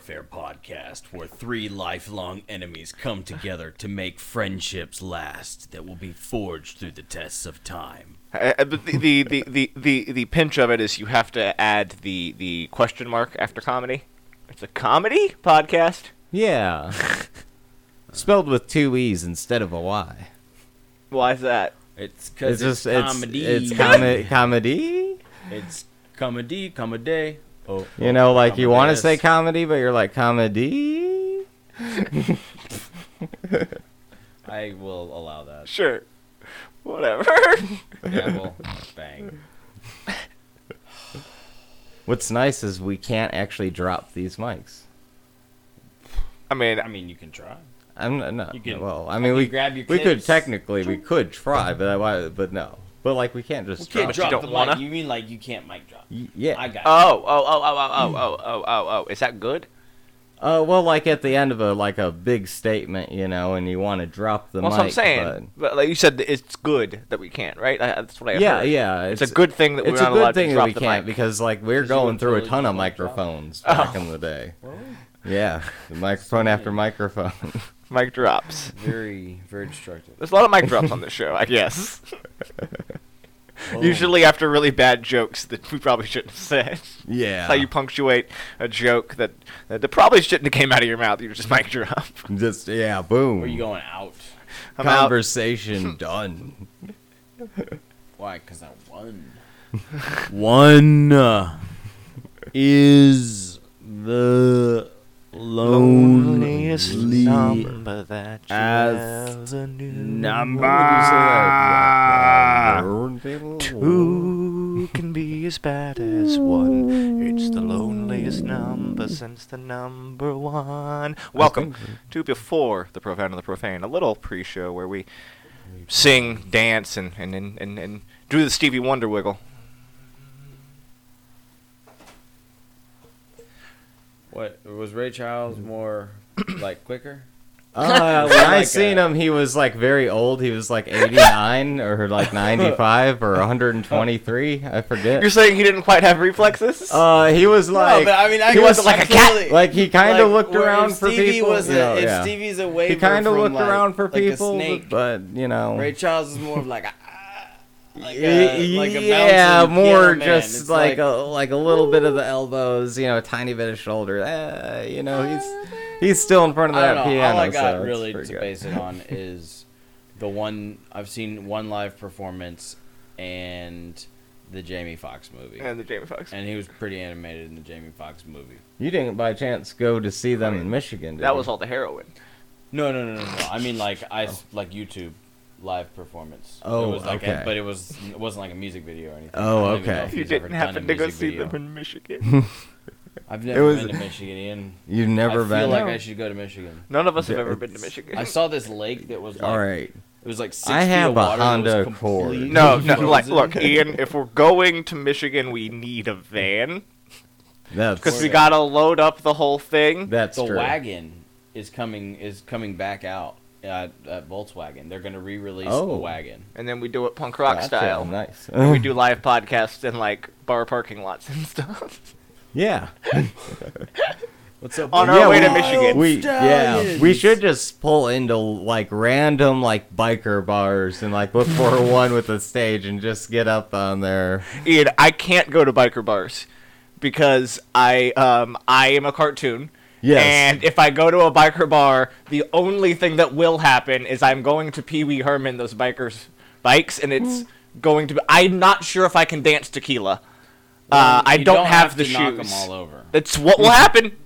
Warfare podcast, where three lifelong enemies come together to make friendships last that will be forged through the tests of time. Uh, but the, the, the, the, the, the pinch of it is you have to add the, the question mark after comedy. It's a comedy podcast. Yeah. Spelled with two E's instead of a Y. Why is that? It's because It's it's, just it's comedy. it's comi- comedy. It's comedy, comedy. Oh, You know, like you want to say comedy, but you're like comedy. I will allow that. Sure. Whatever. Yeah, well, bang. What's nice is we can't actually drop these mics. I mean, I mean, you can try. I'm not. no. You can- well, I mean, we grab your we could technically we could try, but I, why- but no. But like we can't just Can't drop. you drop the wanna? mic. You mean like you can't mic drop? Y- Yeah. I got. oh, oh, oh, oh, oh, oh, oh, oh, oh, oh. Is that good? Uh, well, like at the end of a like a big statement, you know, and you want to drop the Well, mic. that's what I'm saying. But like you said, it's good that we can't, right? That's what I But, yeah, heard. yeah. It's, a good thing that we're It's not a good allowed thing to that drop we the can't mic. because like we're going would through a ton of just mic drop. microphones Oh. back in the day. Yeah, microphone after microphone. mic drops. Very, very destructive. There's a lot of mic drops on this show, I guess. Usually after really bad jokes that we probably shouldn't have said. yeah. That's how you punctuate a joke that, that, that probably shouldn't have came out of your mouth. You just mic drop. Just yeah, boom. Where you going out? I'm out. Conversation done. Why? Because I won. One is the loneliest number that you as ever knew. number. Two can be as bad as one. It's the loneliest number since the number one. Welcome to Before the Profound and the Profane, a little pre-show where we sing, dance, and and and, and, and do the Stevie Wonder wiggle. What was Ray Charles more like quicker? Uh, when I Like seen a- him, he was like very old. He was like 89 or like 95 or 123. I forget. You're saying he didn't quite have reflexes? Uh, he was like No, but I mean, I he wasn't like a cat. like he kind of looked around if for Stevie people. Was a, you know, if yeah. Stevie's a waver he kind of looked like- around for like people, snake, but you know, Ray Charles is more of like a. Like Y- a, like a yeah, more man. just It's like, a like a little bit of the elbows, you know, a tiny bit of shoulder. Uh, you know, he's he's still in front of that don't piano. All I got so really pretty to good. base it on is the one I've seen one live performance and the Jamie Foxx movie, and the Jamie Foxx. and he was pretty animated in the Jamie Foxx movie. You didn't by chance go to see them in Michigan? Did That you? was all the heroin. No, no, no, no, no. I mean like I s- like YouTube live performance. Oh, it was like okay. a, but it was it wasn't like a music video or anything. Oh, I don't even know okay. if You didn't happen to go music see video. them in Michigan. I've never was- been to Michigan, Ian. You've never I been. feel like I should go to Michigan. None of us have Yeah, ever been to Michigan. I saw this lake that was like All right. It was like six I feet have of a water Honda Accord. No, no, like, look, Ian, if we're going to Michigan, we need a van. That's Because we gotta load up the whole thing. that's the true. wagon is coming is coming back out at, at Volkswagen. They're going to re-release Oh. the wagon. And then we do it punk rock Gotcha, style. Nice. And we do live podcasts in, like, bar parking lots and stuff. yeah. What's up? On yeah, our way to we- Michigan. We yeah, we should just pull into like random like biker bars and like look for one with a stage and just get up on there. Ian, I can't go to biker bars because I um I am a cartoon. Yes. And if I go to a biker bar, the only thing that will happen is I'm going to Pee Wee Herman those bikers bikes, and it's going to be. I'm not sure if I can dance tequila. uh, I You don't, have, to the knock shoes. them all over. That's what will happen.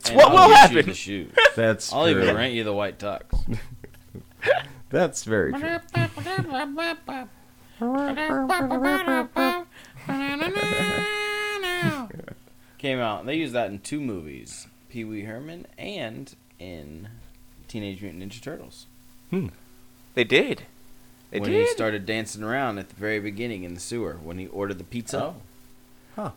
It's And what I'll will get you happen. The shoes. That's I'll true. even rent you the white tux. That's very true. Came out. They used that in two movies: Pee Wee Herman and in Teenage Mutant Ninja Turtles. They did. They when did. he started dancing around at the very beginning in the sewer when he ordered the pizza. Oh. Huh.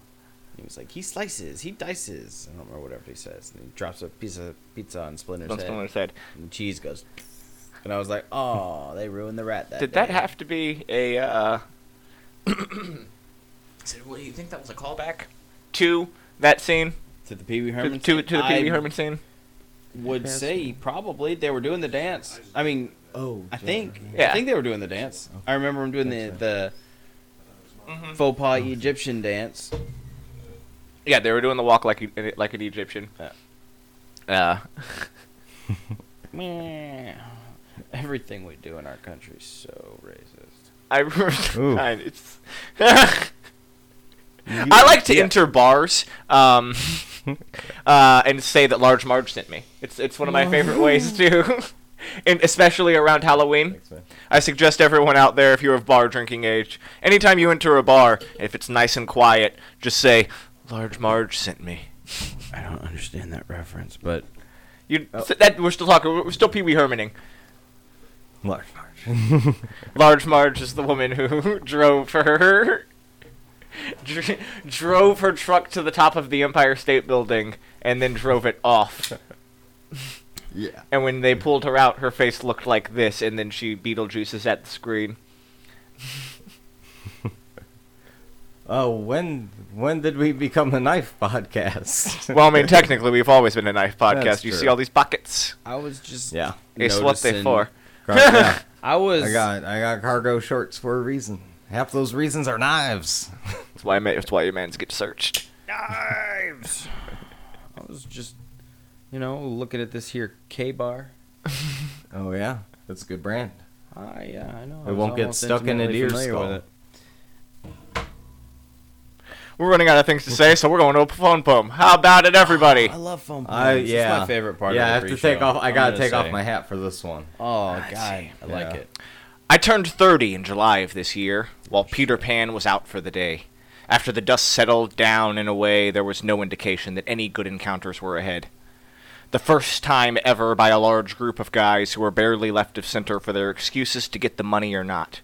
He was like, he slices, he dices. I don't remember whatever he says. And he drops a piece of pizza on Splinter's Don't head, Splinter said. and cheese goes. And I was like, oh, they ruined the rat. That Did that have to be a? uh... So, what do you think that was a callback to that scene? To To the Pee Wee Herman. to, scene? to the Pee Wee Herman scene? Would say probably they were doing the dance. I mean, Oh, I think Yeah. I think they were doing the dance. I remember them doing the the Mm-hmm. faux pas Egyptian dance. Yeah, they were doing the walk like like an Egyptian. Uh, Everything we do in our country is so racist. I Ooh. I- it's. I like to enter bars um, uh, and say that Large Marge sent me. It's it's one of my favorite ways to, and especially around Halloween. Thanks. I suggest everyone out there, if you're of bar drinking age, anytime you enter a bar, if it's nice and quiet, just say, "Large Marge sent me." I don't understand that reference, but You that we're still talking. We're still Pee Wee Hermaning. Large Marge. Large Marge is the woman who drove for her dr- drove her truck to the top of the Empire State Building and then drove it off. yeah. And when they pulled her out, her face looked like this, and then she Beetlejuices at the screen. Oh, when when did we become the knife podcast? Well, I mean, technically, we've always been a knife podcast. You see all these buckets. I was just yeah. It's what they for. Car- yeah. I was I got I got cargo shorts for a reason. Half those reasons are knives. That's why. ma- That's why your mans get searched. knives. I was just, you know, looking at this here Ka-Bar. Oh yeah, that's a good brand. Ah, yeah, I know. It was won't get stuck in a intimately deer familiar with skull. it. We're running out of things to say, so we're going to a phone poem. How about it, everybody? I love phone I poems. yeah. It's my favorite part. Yeah, of I have to take pre-show. off. I gotta gonna take off my hat for this one. Oh Let's God, see. I like Yeah. it. I turned 30 in July of this year, while Peter Pan was out for the day. After the dust settled down in a way, there was no indication that any good encounters were ahead. The first time ever by a large group of guys who were barely left of center for their excuses to get the money or not.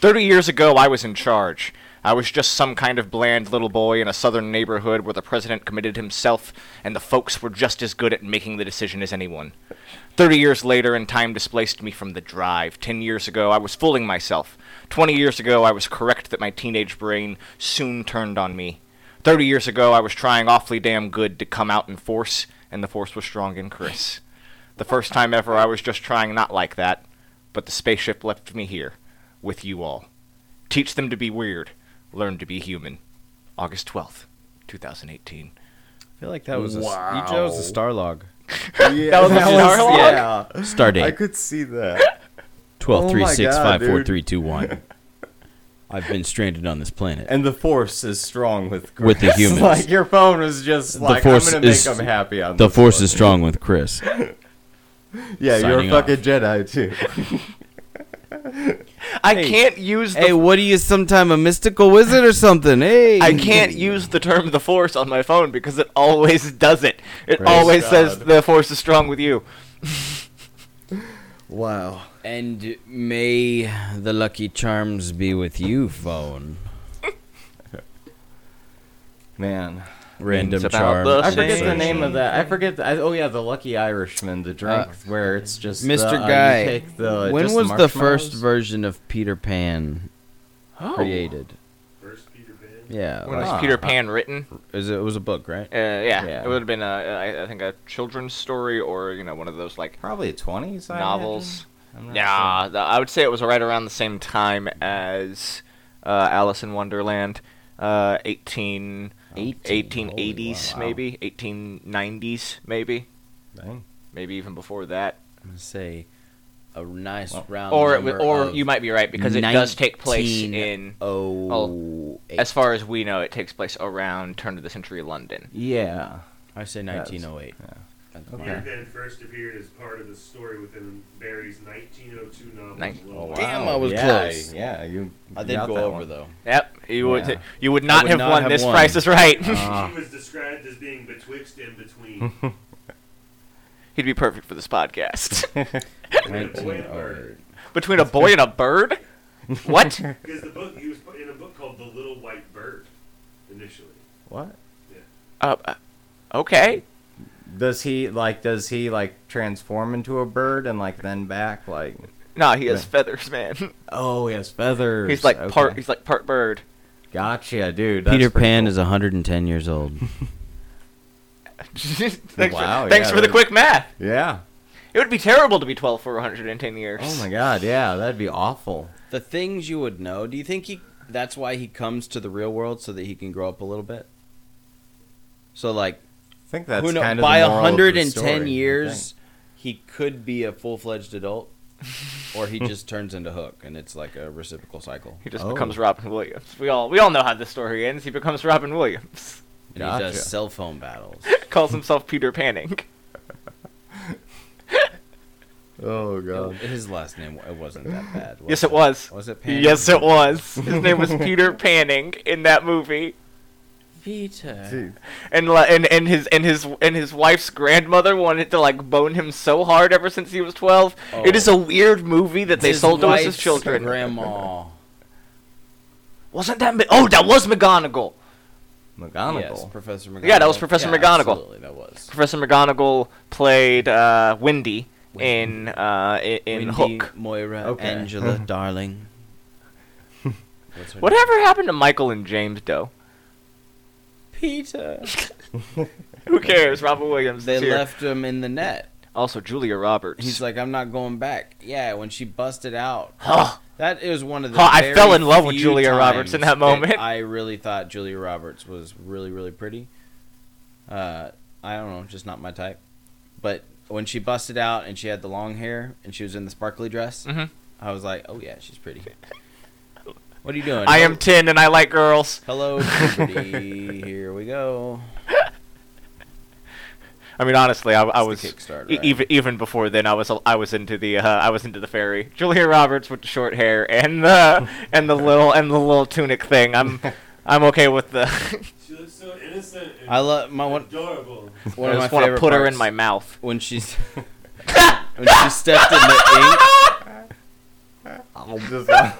Thirty years ago, I was in charge. I was just some kind of bland little boy in a southern neighborhood where the president committed himself, and the folks were just as good at making the decision as anyone. Thirty years later, and time displaced me from the drive. Ten years ago, I was fooling myself. Twenty years ago, I was correct that my teenage brain soon turned on me. Thirty years ago, I was trying awfully damn good to come out in force, and the force was strong in Chris. The first time ever, I was just trying not like that, but the spaceship left me here, with you all. Teach them to be weird, learn to be human. August 12th, 2018. I feel like that was a, Wow. you chose the Starlog. Yeah, That was a Starlog? yeah. Star date. I could see that. Twelve Oh three my six God, five four dude. three two one. I've been stranded on this planet. And the force is strong with Chris. With the Chris. humans. like your phone was just The like force I'm gonna make is- them happy on the this force one. is strong with Chris. Yeah, you're a fucking off. Jedi too. I Hey. can't use the hey, what are you? Sometime a mystical wizard or something? Hey, I can't use the term the force on my phone because it always does it. It Praise always says the force is strong with you. wow. And may the lucky charms be with you, phone. Man. Random about charm. I forget the name of that. I forget. The, I, oh yeah, the Lucky Irishman, the drink Uh, where it's just Mr. the, uh, Guy, take the- when was the first version of Peter Pan Oh. created? First Peter Pan. Yeah, When was. Peter Pan written? is it, it was a book, right? Uh, yeah, Yeah. it would have been, a, I, I think, a children's story or you know one of those like Probably twenties. novels. I'm not I would say it was right around the same time as uh, Alice in Wonderland, uh, 18, 18, 1880s wow. maybe, 1890s maybe. Dang. maybe even before that. I'm gonna say a nice Well, round Or it, w- or of you might be right because it does take place in, Oh, as far as we know, it takes place around turn of the century London. Yeah. I say 1908. yeah. That's Okay. Peter Pan first appeared as part of the story within Barrie's 1902 novel. Nin- Oh, Women. Damn. I was yeah, close. Yeah, you. I did got go over one. though. Yep, you would Yeah. you would not would have not won have this won. Price is Right. Ah. He was described as being betwixt and between. He'd be perfect for this podcast. Between a boy and a bird. Between a boy and a bird? What? Because the book he was put in a book called The Little White Bird initially. What? Uh, uh, okay. Does he like? Does he like transform into a bird and like then back like? Nah, he has Yeah. feathers, man. Oh, he has feathers. He's like part. He's like part bird. Gotcha, dude. that's Peter Pan cool. is 110 years old. thanks Wow, for, thanks yeah, for the quick math. Yeah. It would be terrible to be 12 for 110 years. Oh my god, yeah, that'd be awful. The things you would know. Do you think he? That's why he comes to the real world so that he can grow up a little bit. So like, I think that's who knows? kind of By the moral of the 110 story, years, he could be a full fledged adult, or he just turns into Hook, and it's like a reciprocal cycle. He just Oh. becomes Robin Williams. We all we all know how this story ends. He becomes Robin Williams. And Gotcha. he does cell phone battles. Calls himself Peter Panning. Oh god. His last name it wasn't that bad. Was Yes, it was. Was it Pan? Yes, it was. His name was Peter Panning in that movie. Peter. Jeez. And and and his and his and his wife's grandmother wanted to like bone him so hard ever since he was 12. It is a weird movie that they sold to us as wife's children. Grandma. Wasn't that? Ma- oh, that was McGonagall. McGonagall. Yes, Professor McGonagall. Yeah, that was Professor Yeah, McGonagall. Absolutely, that was. Professor McGonagall played uh, Wendy in uh, in Wendy, Hook. Moira, Okay. Angela, darling. What's her name? Whatever happened to Michael and James Doe? Peter. Who cares? Robin Williams. They here. left him in the net. Also, Julia Roberts. He's like, I'm not going back. Yeah, when she busted out. Huh. That is one of the. Huh, I fell in love with Julia Roberts in that moment. I really thought Julia Roberts was really, really pretty. Uh, I don't know, just not my type. But when she busted out and she had the long hair and she was in the sparkly dress, Mhm. I was like, oh yeah, she's pretty. What are you doing? I am Hello- 10 and I like girls. Hello, puberty. Here we go. I mean, honestly, I, I was the Kickstarter, e- right? even even before then. I was I was into the uh, I was into the fairy. Julia Roberts with the short hair and the and the little and the little tunic thing. I'm I'm okay with the. She looks so innocent. And I love my one. Adorable. One I just want to favorite put her in my mouth. when she's when she stepped in the ink. I'll just. uh,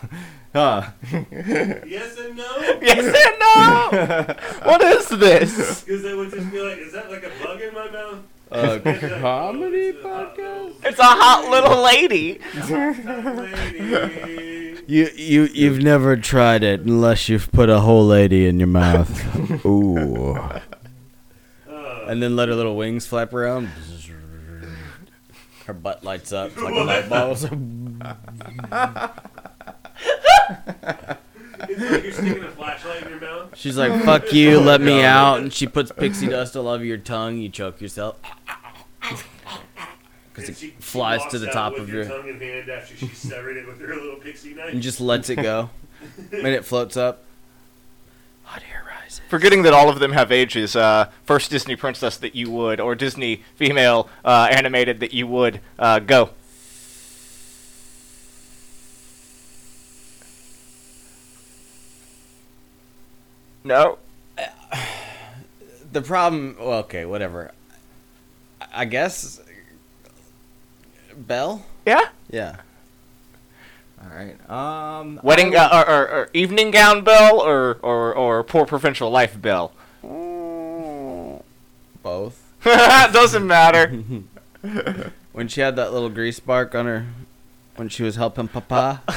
huh. Yes and no. yes and no. what is this? Because they would just be like, "Is that like a bug in my mouth?" A It's comedy "Oh, a hot podcast. It's a hot little lady. You you you've never tried it unless you've put a whole lady in your mouth. Ooh. Oh. And then let her little wings flap around. Her butt lights up like a light bulb. It's like you're sticking a flashlight in your mouth. She's like, "Fuck you, let me out," and she puts pixie dust all over your tongue. You choke yourself because it she- she flies walks to the top of your your tongue in hand after she severed it with her little pixie knife. and just lets it go, and it floats up. Hot air rises. Forgetting that all of them have ages. Uh, first Disney princess that you would, or Disney female uh, animated that you would uh, go. No. The problem. Well, okay, whatever. I- guess. Belle. Yeah. Yeah. All right. Um. Wedding I uh, or, or, or evening gown Belle or, or or poor provincial life Belle. Both. Doesn't matter. When she had that little grease mark on her, when she was helping Papa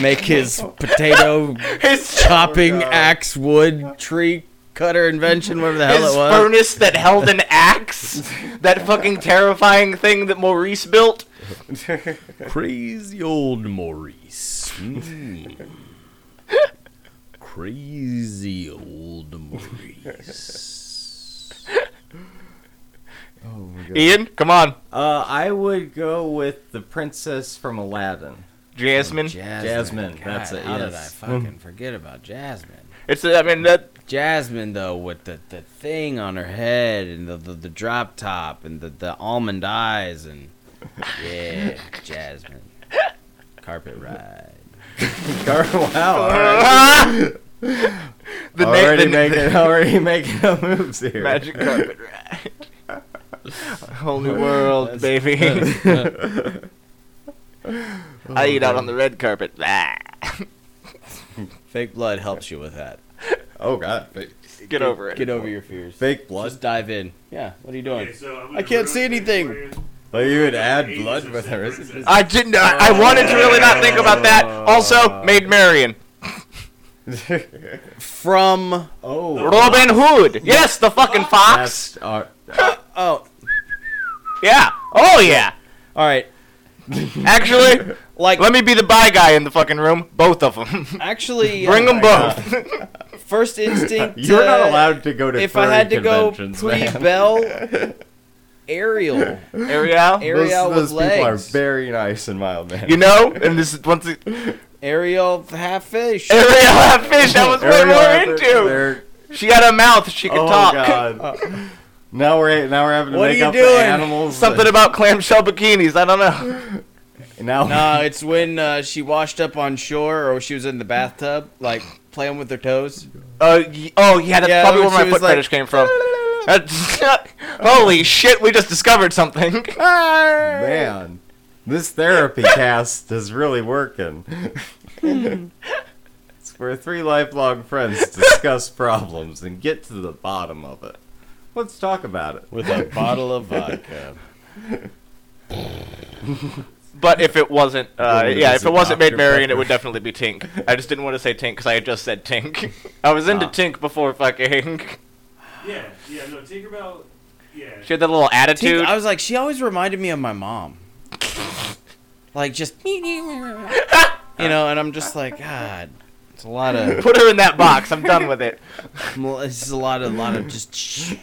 make his potato His chopping God. axe wood tree cutter invention, whatever the hell his it was. furnace that held an axe. that fucking terrifying thing that Maurice built. Crazy old Maurice. Mm. Crazy old Maurice. Oh my god. Ian, come on. Uh, I would go with the princess from Aladdin. Jasmine. Jasmine, that's it, How did I yes. fucking forget about Jasmine? It's I mean that Jasmine though, with the, the thing on her head and the, the, the drop top and the, the almond eyes and yeah, Jasmine. Carpet ride. wow. All right. the na- already the- making already making up moves here. magic carpet ride. Whole new world, baby. I eat out on the red carpet. Ah. Fake blood helps you with that. Oh god. Get over it. Get over your fears. Fake blood. Just dive in. Yeah. What are you doing? Okay, so I'm gonna I can't see anything. for you. You would add blood with her. Princess. I didn't. I, I wanted to really not think about that. Also, Maid Marian. from oh, Robin Hood. Yes, the fucking fox. that's uh, oh Yeah. Oh yeah. all right Actually, like let me be the by guy in the fucking room. Both of them. actually Bring uh, them both. first instinct you're not uh, allowed to go to. if I had to go conventions, pre Belle, Ariel Ariel. Ariel those, those with people are very nice and mild, man. You know, and this is once it, Ariel half fish Ariel had fish. I was way Ariel more had into. their- She had a mouth. She could talk. Oh talk. god. now we're now we're having to What are make you up doing? the animals. Something about clamshell bikinis. I don't know. Now. no it's when uh, she washed up on shore or she was in the bathtub like playing with her toes Uh, y- oh yeah, that's Yeah, probably when where my she foot like- fetish came from. That's- Holy shit, we just discovered something. Man, this therapy cast is really working. it's where three lifelong friends discuss problems and get to the bottom of it. Let's talk about it. with a bottle of vodka But if it wasn't, uh, Going yeah, if it wasn't Maid Dr. Marian, it would definitely be Tink. I just didn't want to say Tink because I had just said Tink. I was into Ah. Tink before fucking. Yeah, yeah, no, Tinkerbell. Yeah. She had that little attitude. I was like she always reminded me of my mom like just you know and I'm just like God it's a lot of Put her in that box. I'm done with it. it's just a lot of lot of just shh.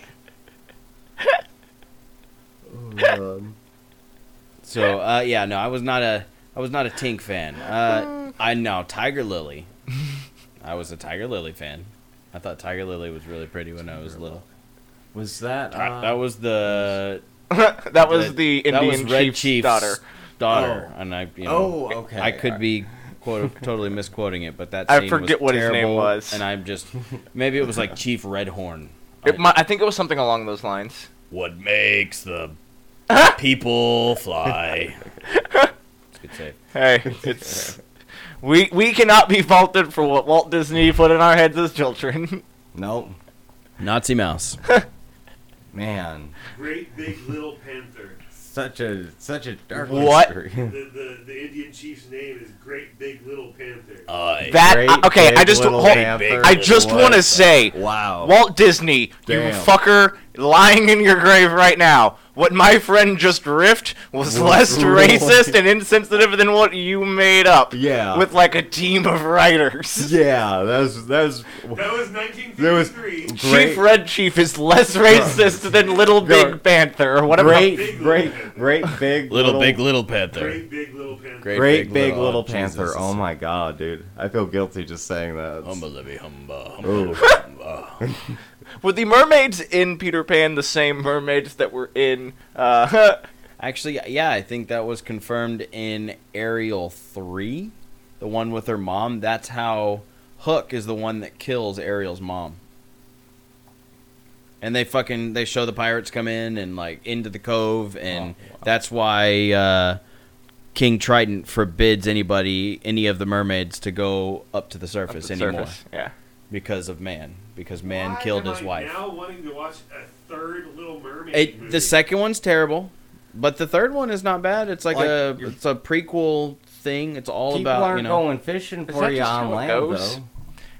So uh, yeah, no, I was not a I was not a Tink fan. Uh, I know Tiger Lily. I was a Tiger Lily fan. I thought Tiger Lily was really pretty when I was little. Was that? I- Uh, that was the that was the that Indian was Red chief's, Chief's daughter. daughter, and I you know Oh, okay. I could be quote, totally misquoting it, but that I forget was what his name was. and I'm just maybe it was like Chief Redhorn. It, mi- I think it was something along those lines. What makes the people fly? It's good save. Hey, it's we we cannot be faulted for what Walt Disney put in our heads as children. Nope. Nazi mouse. Man, Great Big Little Panther. such a such a dark What? history. The, the, the Indian chief's name is Great Big Little Panther. Uh, That Great I- okay, I just little hold, panther. I just What want to say, Wow. Walt Disney, you Damn. fucker, lying in your grave right now. What my friend just riffed was Was less really- racist and insensitive than what you made up. Yeah. With like a team of writers. Yeah, that was that was That was 1953. Chief Red Chief is less racist than Little Big Panther or whatever. great, Big great, great big little, big little panther. Great Big Little Panther. Great, great big, oh, little Jesus, panther. this Oh my god, dude, I feel guilty just saying that. Humba libby humba. Ooh. humba, humba. Were the mermaids in Peter Pan the same mermaids that were in uh Actually, yeah, I think that was confirmed in Ariel 3, the one with her mom. That's how Hook is the one that kills Ariel's mom. And they fucking they show the pirates come in and like into the cove and Oh, wow. that's why uh, King Triton forbids anybody any of the mermaids to go up to the surface the anymore surface? Yeah. Because of man because man Why killed am his I wife. Now wanting to watch a third Little Mermaid It, movie. the second one's terrible, but the third one is not bad. It's like, Like, a it's a prequel thing. It's all People about aren't you know. going fishing for you on how it land, goes? though.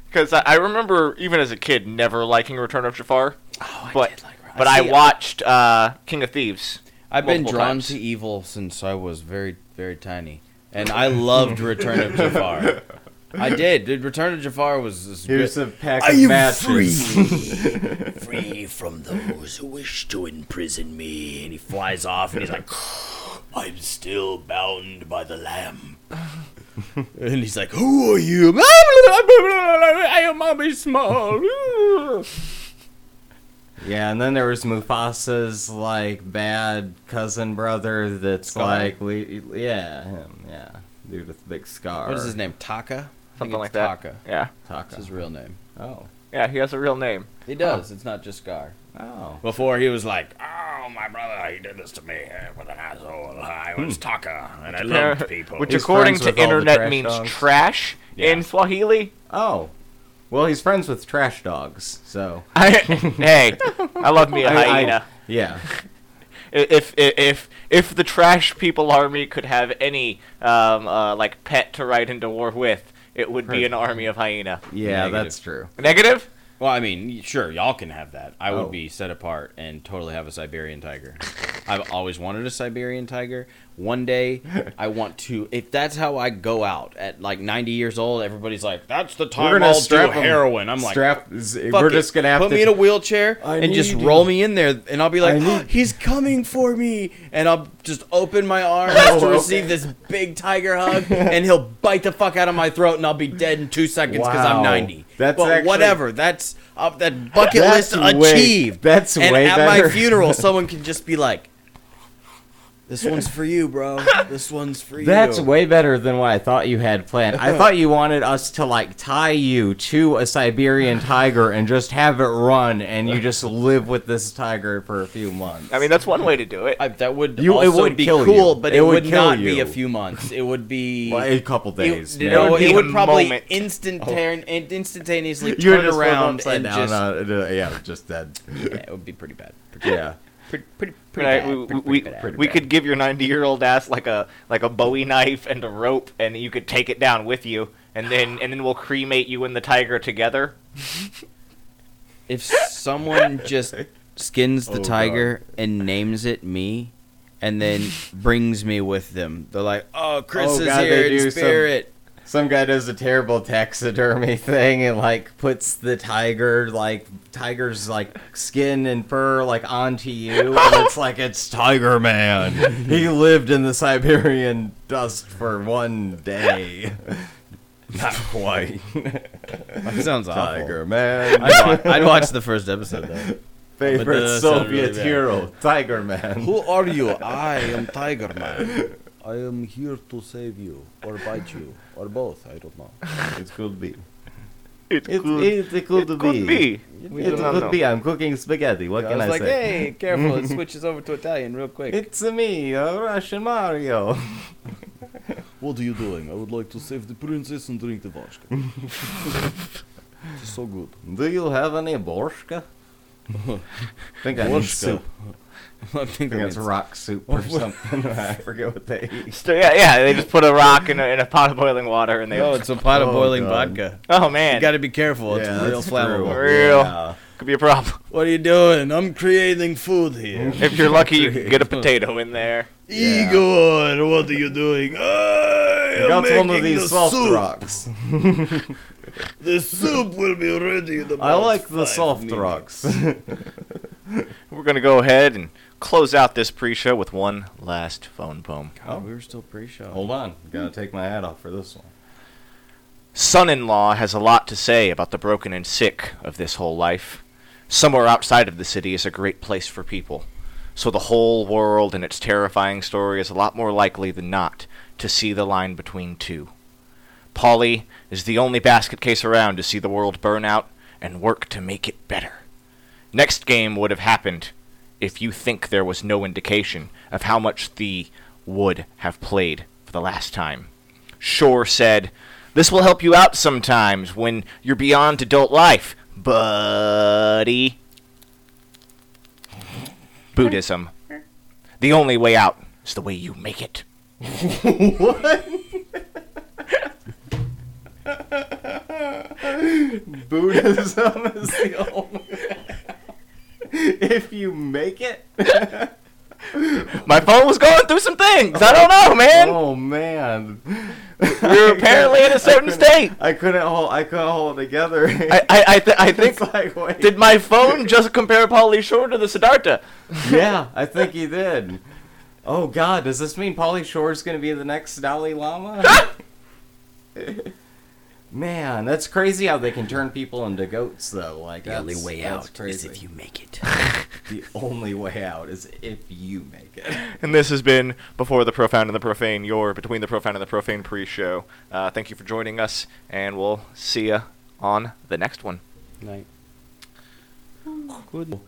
Because I, I remember even as a kid never liking Return of Jafar, oh, I but did like but I see, watched uh, King of Thieves. I've been drawn times. to evil since I was very very tiny, and I loved Return of Jafar. I did. Dude, Return of Jafar was, was Here's good. a pack I of am matches. free free from those who wish to imprison me. And he flies off, and he's like, "I'm still bound by the lamb." and he's like, "Who are you?" I am Mommy Small. yeah, and then there was Mufasa's like bad cousin brother that's Scar? like, le- yeah, him, yeah, dude with the big scar. What is his name? Taka. I think Something like it's that. Taka. Yeah. Taka. That's his real name. Oh, Yeah, he has a real name. He does. It's not just Scar. oh. Before he was like, "Oh, my brother, he did this to me. eh, What an asshole! I was Hmm. Taka, and I loved people." Which, He's according friends to with all the internet, trash means dogs. trash Yeah. in Swahili. Oh. Well, he's friends with trash dogs, so. I, hey, I love me a I- I- hyena. yeah. if if if if the trash people army could have any um uh, like pet to ride into war with, it would be an army of hyena. Yeah, Negative. that's true. Negative? Well, I mean, sure, y'all can have that. I would Oh. be set apart and totally have a Siberian tiger. I've always wanted a Siberian tiger. One day, I want to. If that's how I go out at like 90 years old, everybody's like, "That's the time gonna I'll strap heroin." I'm like, strap. We're it. just gonna have put to me in a wheelchair I and just need roll you. me in there, and I'll be like, I need- "He's coming for me," and I'll just open my arms Oh, to okay. receive this big tiger hug, and he'll bite the fuck out of my throat, and I'll be dead in two seconds because I'm 90. That's but actually- whatever. That's uh, that bucket That's list way- achieved. that's and way at better. my funeral, someone can just be like. This one's for you, bro. This one's for you. That's way better than what I thought you had planned. I thought you wanted us to like tie you to a Siberian tiger and just have it run, and you just live with this tiger for a few months. I mean, that's one way to do it. I, that would You- it also would be kill cool, you. but It it, would would, kill not be a few months. It would be Well, a couple days. It, man. no, It would it would probably moment. instantan- instantaneously you turn just flip around and down. just on uh, yeah, just dead. yeah, it would be pretty bad. Pretty, yeah. pretty, pretty, pretty Right, bad. we, Pretty, we, pretty bad. pretty we bad. could give your 90 year old ass like a like a Bowie knife and a rope, and you could take it down with you, and then and then we'll cremate you and the tiger together. If someone just skins the Oh, tiger and names it me, and then brings me with them, they're like, "Oh, Chris Oh, is God, here in do some- spirit." Some guy does a terrible taxidermy thing and like puts the tiger like tiger's like skin and fur like onto you and it's like it's Tiger Man. he lived in the Siberian dust for one day. Not quite. That sounds awful. Tiger Man. I'd, wa- I'd watch the first episode though. Favorite But uh, Soviet really hero, Tiger Man. Who are you? I am Tiger Man. I am here to save you, or bite you, or both. I don't know. It could be. It It, could, it, it could it be. could be. We It could know. be. I'm cooking spaghetti. What I can I, was I like, say? hey, careful! It switches over to Italian real quick. It's me, uh, Russian Mario. what are you doing? I would like to save the princess and drink the vodka. it's so good. Do you have any borshka? think I need soup. I I think think it's that's rock soup or something. I forget what they eat. So, yeah, yeah, they just put a rock in a, in a pot of boiling water and they. Oh, it's a pot of Oh, boiling God. vodka. oh man, You got to be careful. It's real flammable. true. Real. Yeah. could be a problem. What are you doing? I'm creating food here. If you're lucky, you can get a potato in there. Yeah. Igor, what are you doing? I I am got one of making these the soft soup. rocks. The soup will be ready in about I like the soft minutes. rocks. We're gonna go ahead and close out this pre-show with one last phone poem. Oh, we were still pre-show. Hold on, gotta take my hat off for this one. Son-in-law has a lot to say about the broken and sick of this whole life. Somewhere outside of the city is a great place for people. So the whole world and its terrifying story is a lot more likely than not to see the line between two. Polly is the only basket case around to see the world burn out and work to make it better. Next game would have happened if you think there was no indication of how much the would have played for the last time. Shore said, This will help you out sometimes when you're beyond adult life, buddy. Buddhism. The only way out is the way you make it. What? Buddhism is the only. if you make it. My phone was going through some things. I don't know, man. Oh man. We were apparently in a certain I state. I couldn't hold. I couldn't hold it together. I, I, I, th- I think. Like. Did my phone just compare Pauly Shore to the Siddhartha? yeah, I think he did. Oh God, does this mean Pauly Shore's gonna be the next Dalai Lama? Man, that's crazy how they can turn people into goats, though. Like The only way out crazy. is if you make it. The only way out is if you make it. And this has been Before the Profound and the Profane, your Between the Profound and the Profane pre show. Uh, thank you for joining us, and we'll see you on the next one. Night. Good.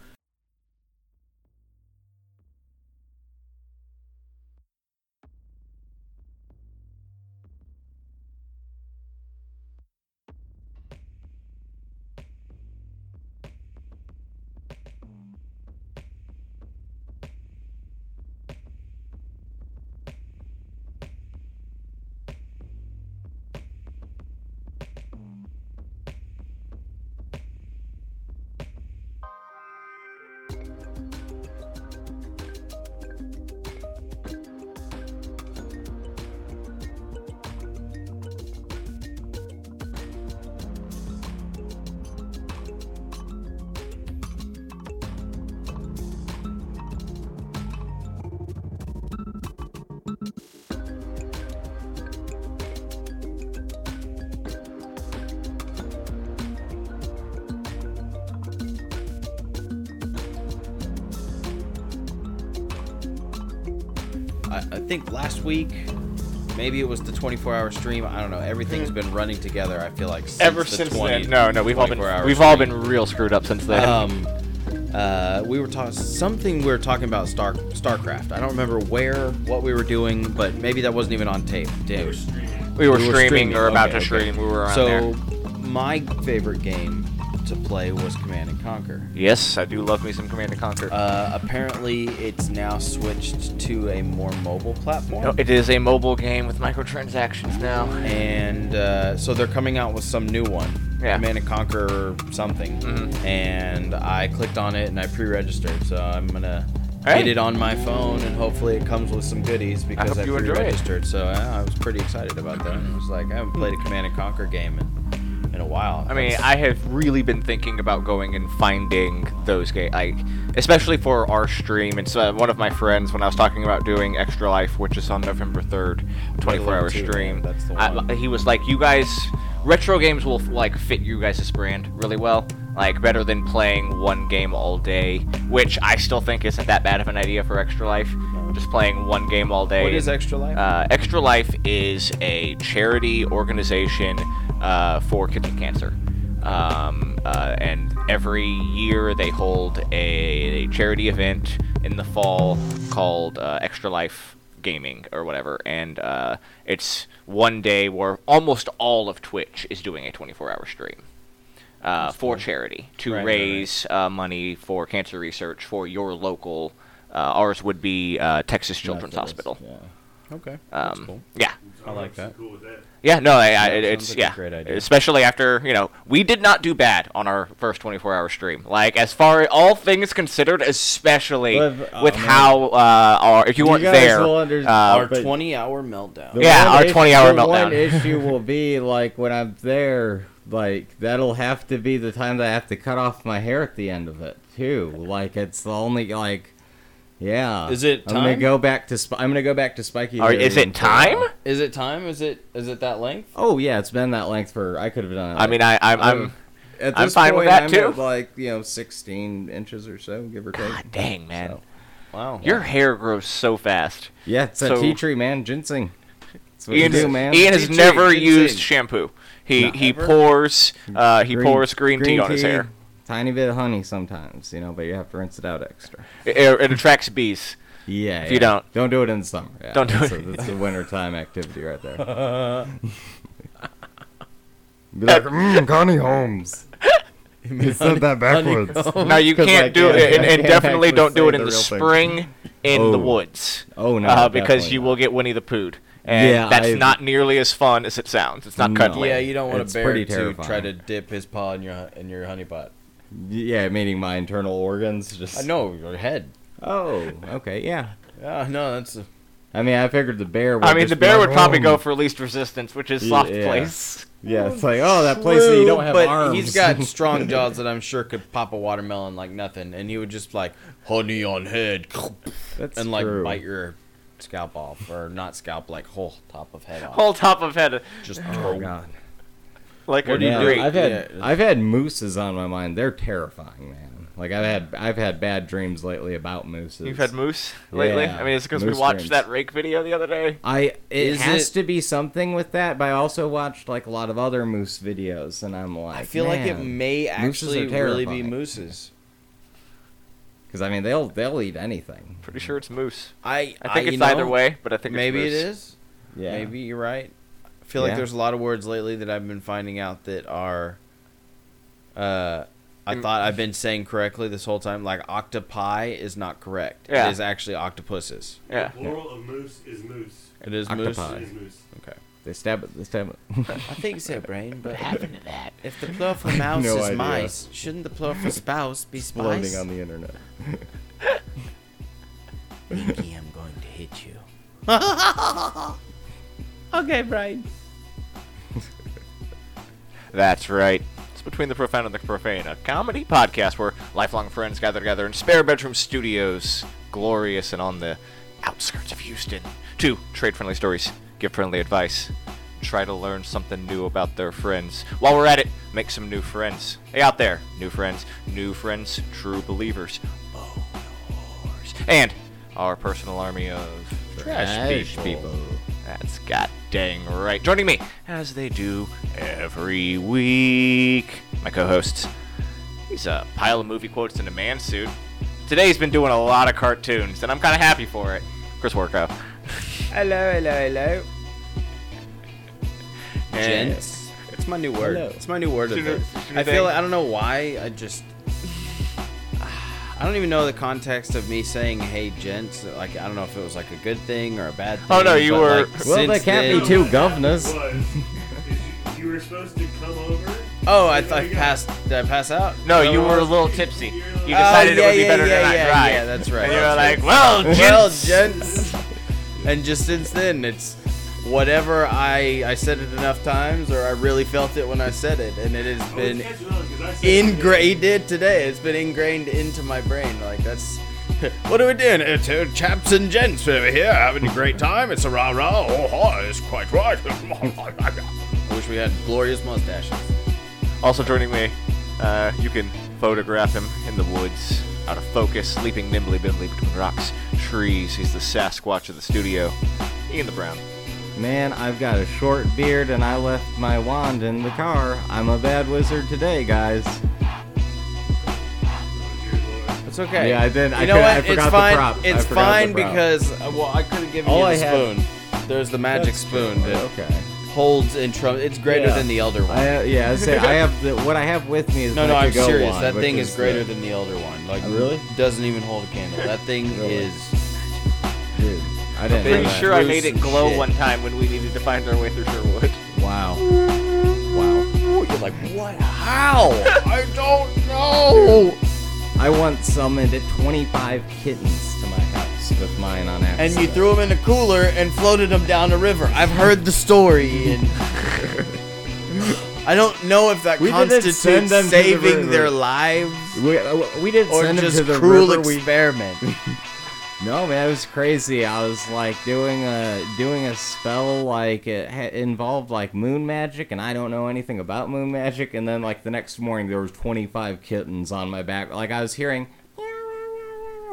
I, I think last week, maybe it was the 24 hour stream. I don't know. Everything's been running together. I feel like since Ever the since 20 then, no, no, we've all been we've hour all been real screwed up since then. Um, uh, we were talking something. We were talking about Star Starcraft. I don't remember where, what we were doing, but maybe that wasn't even on tape. Damn. we were we were streaming, streaming, or about okay, to okay. stream. We were So, there. my favorite game to play was Command and Conquer. Yes, I do love me some Command and Conquer. Uh, apparently, it's now switched to a more mobile platform. no, it is a mobile game with microtransactions now. and uh, so they're coming out with some new one, Yeah. Command and Conquer something. Mhm. And I clicked on it and I pre-registered, so I'm gonna Hey. get it on my phone and hopefully it comes with some goodies because I, it. pre-registered. So yeah, I was pretty excited about that. It was like I haven't played a Command and Conquer game in, in a while. I mean, That's- I have really been thinking about going and finding those games, like especially for our stream. It's uh, one of my friends when I was talking about doing Extra Life, which is on November third, 24 hour Too, stream. that's the I- one. he was like, "You guys, retro games will like fit you guys' brand really well, like better than playing one game all day." Which I still think isn't that bad of an idea for Extra Life. Just playing one game all day. What is Extra Life? uh, Extra Life is a charity organization uh, for kids with cancer. Um, uh, and every year they hold a, a charity event in the fall called uh, Extra Life Gaming or whatever. And uh, it's one day where almost all of Twitch is doing a 24 hour stream. Uh, for charity to Right, right, right. raise uh, money for cancer research for your local. Uh, ours would be uh, Texas Children's Methodist, Hospital. Yeah. Okay. That's Um, cool. Yeah, I like that. Cool with that. Yeah, no, I, I, it- it it's sounds like a yeah, great idea. especially after you know we did not do bad on our first 24-hour stream. Like as far all things considered, especially But, uh, with man. how uh, our if you, You weren't there, under- uh, Our 20 hour meltdown. Yeah, our issue- 20-hour the One issue will be like when I'm there, like that'll have to be the time that I have to cut off my hair at the end of it too. Like it's the only like, yeah. Is it I'm gonna go back to. Sp- I'm gonna go back to spiky. Are- is it for a while. time? Is it time? Is it is it that length? Oh yeah, it's been that length for. I could have done it. I mean, I, I'm, I'm At I'm this fine with that, I'm too. at, like you know, 16 inches or so, give or take. God dang man, So, Wow. your hair grows so fast. yeah, it's a So- tea tree, man. Ginseng. That's what Ian's, you do, man. Ian has Tea tree, never ginseng. used shampoo. He Not he ever? pours uh, he pours green, tea on his hair. Tiny bit of honey sometimes, you know, but you have to rinse it out extra. It, it attracts bees. Yeah. If you don't. don't do it in the summer. Yeah, Don't do that's it. A, that's a wintertime activity right there. Be like, mmm, Connie Holmes. He said that backwards. No, you can't like, do yeah, it, and, and definitely don't do it in the the real thing. spring in the Oh. woods. Oh no, uh, because you not. will get Winnie the Pooh, and Yeah, that's I've- not nearly as fun as it sounds. It's not No. cuddly. Yeah, you don't want It's a bear to terrifying. try to dip his paw in your in your honey pot. Yeah, meaning my internal organs. Just. I know your head. Oh, okay, yeah. Yeah, no, that's. A, I mean, I figured the bear. Would I mean, just the be bear like, would probably "Oh." go for least resistance, which is soft Yeah. place. Yeah, it's like, oh, that place that you don't have but arms. he's got strong jaws that I'm sure could pop a watermelon like nothing, and he would just like honey on head That's and like true. bite your scalp off, or not scalp, like whole top of head off. Whole top of head, just Oh throw. god. Like What a do you Yeah, do? I've had Yeah. I've had mooses on my mind. They're terrifying, man. Like I've had I've had bad dreams lately about mooses. You've had moose lately. Yeah, I mean, it's because we watched dreams. that rake video the other day. I it Is has it- to be something with that, but I also watched like a lot of other moose videos, and I'm like, I feel like it may actually really be mooses. because I mean they'll they'll eat anything. Pretty sure it's moose. I I think you it's either know, way, but I think Maybe it's it moose. is. Yeah, Maybe you're right. I feel like there's a lot of words lately that I've been finding out that are. Uh, I Mm. thought I've been saying correctly this whole time. Like octopi is not correct. Yeah. It is actually octopuses. Yeah. The plural of moose is moose. It is Octopi. moose. Hi. It is moose. Okay. they stab it. They stab it. I think so, brain. But happened to that? if the plural for mouse No is idea. mice, shouldn't the plural for spouse be Exploding spice? on the internet. Pinky, I'm going to hit you. okay, Brian. That's right. It's Between the Profound and the Profane, a comedy podcast where lifelong friends gather together in spare bedroom studios, glorious and on the outskirts of Houston, to trade friendly stories, give friendly advice, try to learn something new about their friends. While we're at it, make some new friends. Hey, out there, new friends, new friends, true believers, oh, boners, and our personal army of Trash people. That's god dang right. Joining me, as they do every week, my co-hosts. He's a pile of movie quotes in a man suit. Today he's been doing a lot of cartoons, and I'm kind of happy for it. Chris Worko. Hello, hello, hello. And- Gents. It's my new word. Hello. It's my new word of Should it. we- should we I feel like, I don't know why. I just I don't even know the context of me saying "Hey, gents." Like I don't know if it was like a good thing or a bad thing. Oh, no, you were- like, Well, there can't be two governors. was, you, you were supposed to come over. Oh, I, Everybody I passed. Did I pass out? No, you were a little tipsy. You Oh, decided yeah, it would be yeah, better yeah, to not yeah, drive. Yeah, that's right. And you were like, right. well, well, gents. gents. And just since then, it's whatever I I said it enough times, or I really felt it when I said it, and it has been catching on 'cause I said it ingrained today. It's been ingrained into my brain. Like that's. What are we doing? It's uh, chaps and gents over here having a great time. It's a rah rah. Oh, hi, it's quite right. I wish we had glorious mustaches. Also joining me, uh, you can photograph him in the woods, out of focus, sleeping nimbly bimbly between rocks, trees. He's the Sasquatch of the studio. Ian the Brown. Man, I've got a short beard and I left my wand in the car. I'm a bad wizard today, guys. It's okay. Yeah, I did- You I know could- I what? forgot it's the fine. prop. It's fine prop. because uh, well, I could have given All you I the had- spoon. There's the magic That's spoon true. that Okay. holds in trump. It's greater Yeah. than the elder one. I, uh, yeah, I say I have the what I have with me is no, my no, I'm to-go serious. wand, that thing is greater the- than the elder one. Like, Oh, really? Doesn't even hold a candle. That thing Really? is. Dude, I didn't Pretty know that. sure I made it glow shit. one time when we needed to find our way through Sherwood. Wow. Wow. You're like, what? How? I don't know. I once summoned 25 kittens to my house with mine on accident. And you threw them in a cooler and floated them down the river. I've heard the story, and I don't know if that We constitutes send them to the saving their lives We, uh, we didn't or send them just to the cruel river. We experiment. No, man, it was crazy. I was like doing a doing a spell like it ha- involved like moon magic, and I don't know anything about moon magic. And then like the next morning, there was 25 kittens on my back. Like I was hearing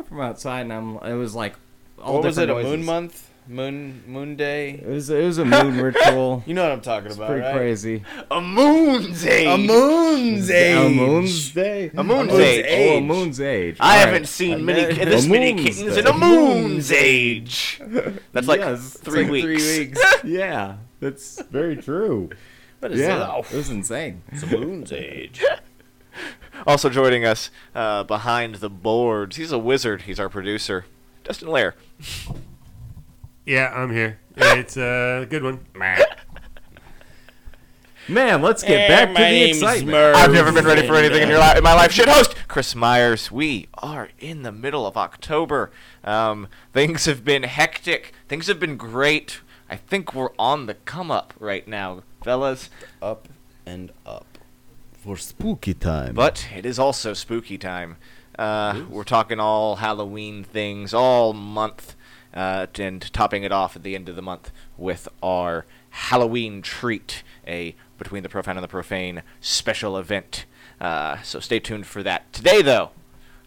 from outside, and I'm. It was like all what was it? A moon month? Moon Moon Day? It was it was a moon ritual. You know what I'm talking It's about, pretty right? crazy. A moon's age. A moon's age. A moon's day. A moon's moon's age. Oh, a moon's age. I All haven't seen A many moon- ki- this many moon's kittens day. in a moon's age. That's like Yes, it's three like weeks. Three weeks. Yeah, that's very true. What is Yeah, it? it was insane. It's a moon's age. Also joining us uh, behind the boards, he's a wizard. He's our producer, Dustin Lair. Yeah, I'm here. Yeah, it's a good one. Man, let's get back to the excitement. I've never been ready for anything in your li- in my life. Shit host Chris Myers. We are in the middle of October. Um, things have been hectic. Things have been great. I think we're on the come up right now, fellas. Up and up. For spooky time. But it is also spooky time. Uh, we're talking all Halloween things all month, uh, and topping it off at the end of the month with our Halloween treat, a Between the Profane and the Profane special event. Uh, so stay tuned for that. Today, though,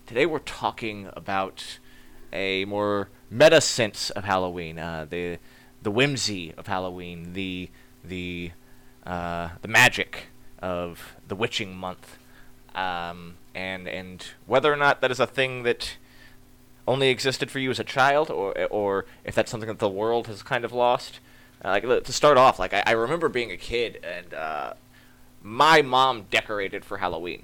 today we're talking about a more meta sense of Halloween, uh, the the whimsy of Halloween, the the uh, the magic of the witching month, um, and and whether or not that is a thing that only existed for you as a child, or or if that's something that the world has kind of lost. Uh, like to start off, like I, I remember being a kid and uh, my mom decorated for Halloween,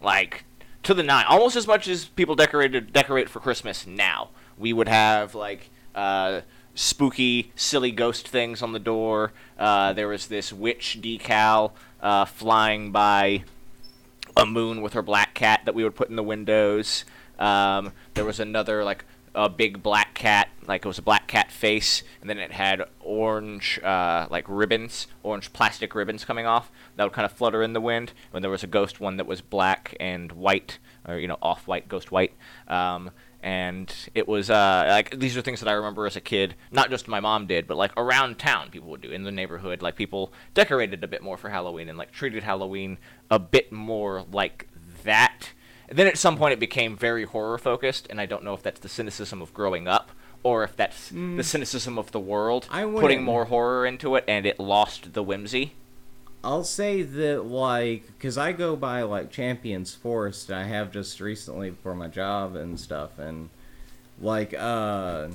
like to the nine, almost as much as people decorated decorate for Christmas now. We would have like uh, spooky, silly ghost things on the door. Uh, there was this witch decal uh, flying by a moon with her black cat that we would put in the windows. Um, there was another like a big black cat, like it was a black cat face, and then it had orange uh, like ribbons, orange plastic ribbons coming off that would kind of flutter in the wind. And there was a ghost one that was black and white, or you know off-white ghost white. Um, and it was uh, like these are things that I remember as a kid. Not just my mom did, but like around town, people would do in the neighborhood. Like people decorated a bit more for Halloween and like treated Halloween a bit more like that. Then at some point it became very horror focused, and I don't know if that's the cynicism of growing up or if that's the cynicism of the world I putting more horror into it and it lost the whimsy. I'll say that like because I go by like Champions Forest. I have just recently for my job and stuff, and like uh,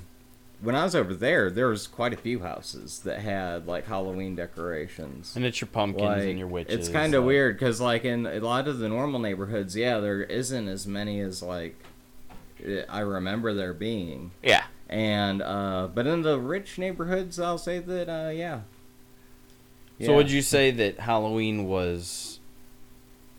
when I was over there, there was quite a few houses that had like Halloween decorations. And it's your pumpkins Like, and your witches. it's kind of like- weird because like in a lot of the normal neighborhoods, yeah, there isn't as many as like I remember there being. Yeah. And uh, but in the rich neighborhoods, I'll say that uh, yeah. So Yeah. would you say that Halloween was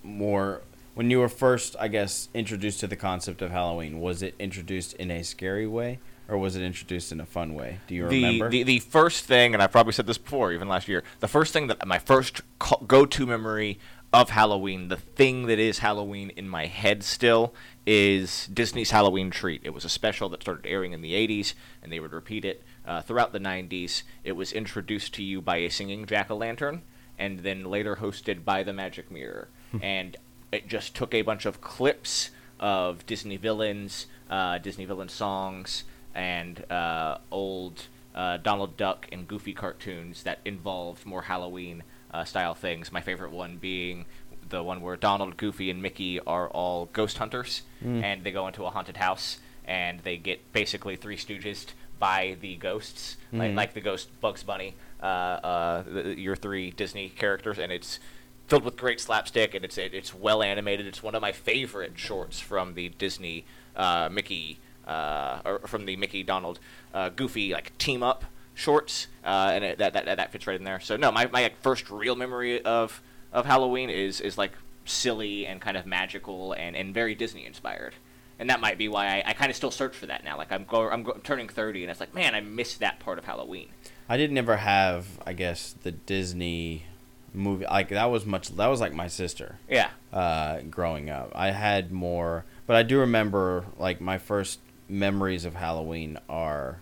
more when you were first, I guess, introduced to the concept of Halloween? Was it introduced in a scary way, or was it introduced in a fun way? Do you the, remember? the the first thing, and I've probably said this before, even last year, the first thing that my first go-to memory of Halloween, the thing that is Halloween in my head still, is Disney's Halloween Treat. It was a special that started airing in the 80s, and they would repeat it uh, throughout the 90s. It was introduced to you by a singing jack-o'-lantern, and then later hosted by the Magic Mirror. and it just took a bunch of clips of Disney villains, uh, Disney villain songs, and uh, old uh, Donald Duck and Goofy cartoons that involved more Halloween uh, style things. My favorite one being the one where Donald, Goofy, and Mickey are all ghost hunters, and they go into a haunted house and they get basically Three Stooges by the ghosts, like, like the ghost Bugs Bunny, uh, uh, the, your three Disney characters, and it's filled with great slapstick and it's it, it's well animated. It's one of my favorite shorts from the Disney uh, Mickey uh, or from the Mickey Donald uh, Goofy like team up shorts, uh, and it, that, that that fits right in there. So no, my my like, first real memory of of Halloween is is like silly and kind of magical and, and very Disney inspired. And that might be why I, I kind of still search for that now. Like I'm go, I'm, go, I'm turning 30, and it's like, man, I miss that part of Halloween. I didn't ever have, I guess, the Disney movie. Like that was much. That was like my sister. Yeah, uh, growing up. I had more, but I do remember like my first memories of Halloween are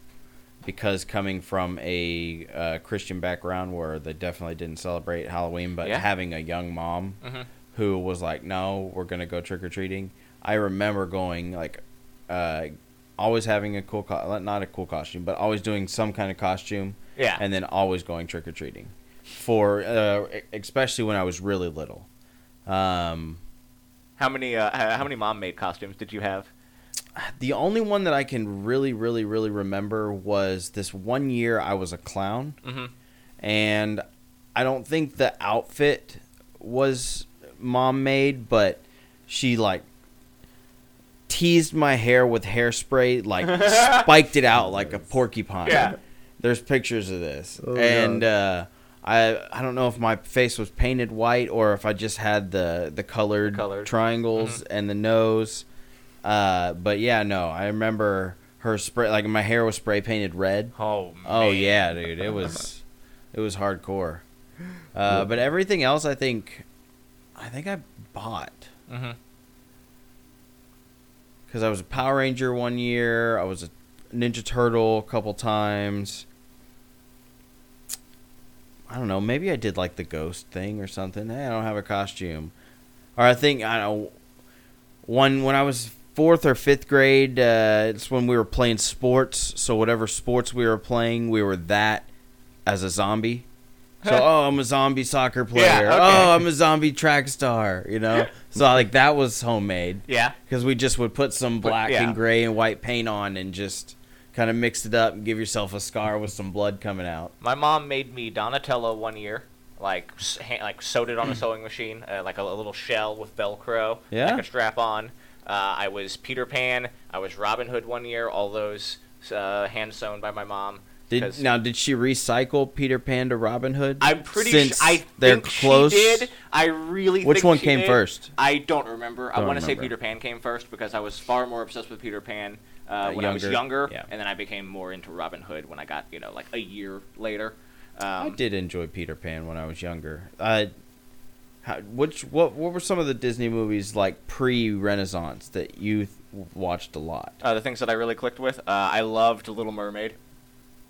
because coming from a uh, Christian background where they definitely didn't celebrate Halloween, but Yeah. having a young mom Mhm. who was like, "No, we're gonna go trick or treating." I remember going like, uh, always having a cool, co- not a cool costume, but always doing some kind of costume, yeah. and then always going trick or treating. For uh, especially when I was really little. Um, how many uh, how many mom made costumes did you have? The only one that I can really, really, really remember was this one year I was a clown, Mhm. and I don't think the outfit was mom made, but she like teased my hair with hairspray, like spiked it out like a porcupine. Yeah. There's pictures of this, Oh, and uh, I I don't know if my face was painted white or if I just had the the colored, The colored. triangles and the nose. Uh, but yeah, no, I remember her spray like my hair was spray painted red. Oh, Man. Oh yeah, dude, it was it was hardcore. Uh, but everything else, I think, I think I bought Mhm. because I was a Power Ranger one year. I was a Ninja Turtle a couple times. I don't know. Maybe I did like the ghost thing or something. Hey, I don't have a costume, or I think I don't. know, One when I was fourth or fifth grade, uh, it's when we were playing sports. So whatever sports we were playing, we were that as a zombie. So oh, I'm a zombie soccer player. Yeah, okay. Oh, I'm a zombie track star. You know. So like that was homemade Yeah. because we just would put some But, black yeah. and gray and white paint on and just kind of mix it up and give yourself a scar with some blood coming out. My mom made me Donatello one year, like like sewed it on a sewing machine, uh, like a, a little shell with Velcro. Yeah. I a strap on. Uh, I was Peter Pan. I was Robin Hood one year. All those uh, hand sewn by my mom. Did now did she recycle Peter Pan to Robin Hood? I'm pretty since sure. I they're think close. she did. I really. Which one came did. first? I don't remember. I Don't want to say. Peter Pan came first because I was far more obsessed with Peter Pan uh, Uh, when I was younger, younger, yeah. and then I became more into Robin Hood when I got you know like a year later. Um, I did enjoy Peter Pan when I was younger. Uh, how, which what what were some of the Disney movies like pre-Renaissance that you th- watched a lot? Uh, the things that I really clicked with, uh, I loved Little Mermaid.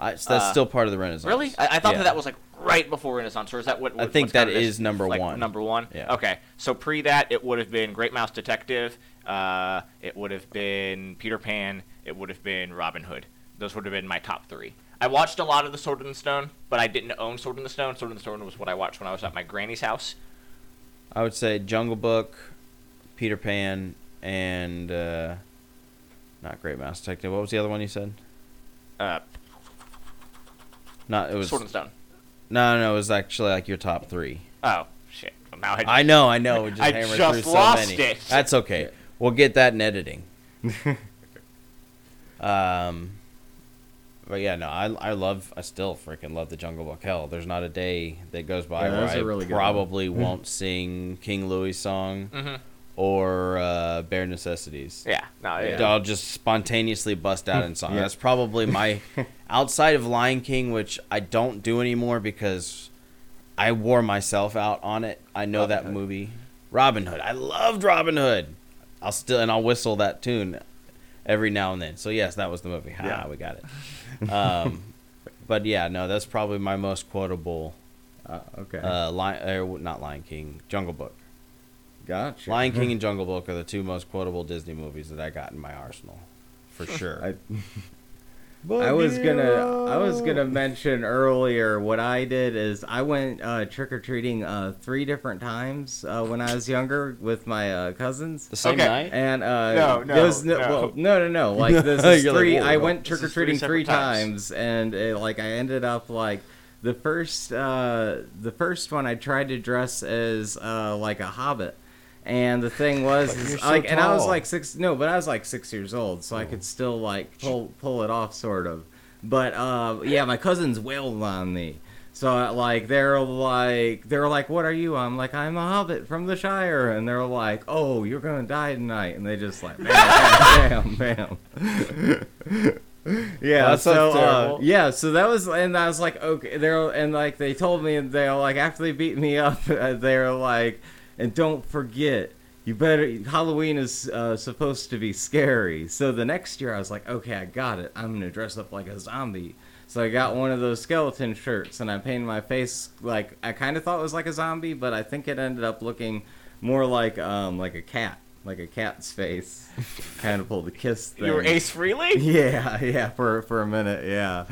I, so that's Uh, still part of the Renaissance. Really? I, I thought Yeah. that that was like right before Renaissance, or is that what? I think that is number like, one. Number one. Yeah. Okay. So pre that, it would have been Great Mouse Detective. Uh, it would have been Peter Pan. It would have been Robin Hood. those would have been my top three. I watched a lot of the Sword in the Stone, but I didn't own Sword in the Stone. Sword in the Stone was what I watched when I was at my granny's house. I would say Jungle Book, Peter Pan, and uh, not Great Mouse Detective. What was the other one you said? Uh, Not it was Sword the Stone. no, no, it was actually like your top three. Oh shit! Well, now I, I know, I know. Just I just so lost many. it. That's okay. We'll get that in editing. um, but yeah, no, I I love, I still freaking love the Jungle Book. Hell, there's not a day that goes by Yeah, where that's a I really probably won't sing King Louis song Mhm. or uh, Bare Necessities. Yeah. No. it- I'll just spontaneously bust out in song. That's probably my outside of Lion King, which I don't do anymore because I wore myself out on it. I know that movie. Robin Hood. I loved Robin Hood. I'll still and I'll whistle that tune every now and then. So yes, that was the movie. Ha, Yeah. we got it. Um, but yeah, no, that's probably my most quotable. Uh, okay. Uh, Lion, er, not Lion King, Jungle Book. gotcha. Lion King and Jungle Book are the two most quotable Disney movies that I got in my arsenal, for sure. I, I was gonna I was gonna mention earlier what I did is I went uh, trick or treating uh, three different times uh, when I was younger with my uh, cousins. the same Okay. night. And uh, No, no, those- no. well, no, no, no. Like this is You're like, three. I went trick or is three treating three times. times, and uh, like I ended up like the first uh, the first one I tried to dress as uh, like a hobbit. And the thing was, is, so like, and I was like six. No, but I was like six years old, so I could still like pull pull it off, sort of. But uh, yeah, my cousins wailed on me. So like they're like they're like, "What are you?" I'm like, "I'm a hobbit from the Shire," and they're like, "Oh, you're gonna die tonight," and they just like, bam, bam, bam. yeah, That sounds so uh, yeah, so that was, and I was like, okay, they're and like they told me they're like after they beat me up, uh, they're like, and don't forget. You better. Halloween is uh, supposed to be scary. So the next year, I was like, okay, I got it. I'm gonna dress up like a zombie. So I got one of those skeleton shirts, and I painted my face like I kind of thought it was like a zombie, but I think it ended up looking more like um like a cat, like a cat's face. kind of pulled the kiss thing. You were Ace Frehley. Yeah, yeah, for for a minute, yeah.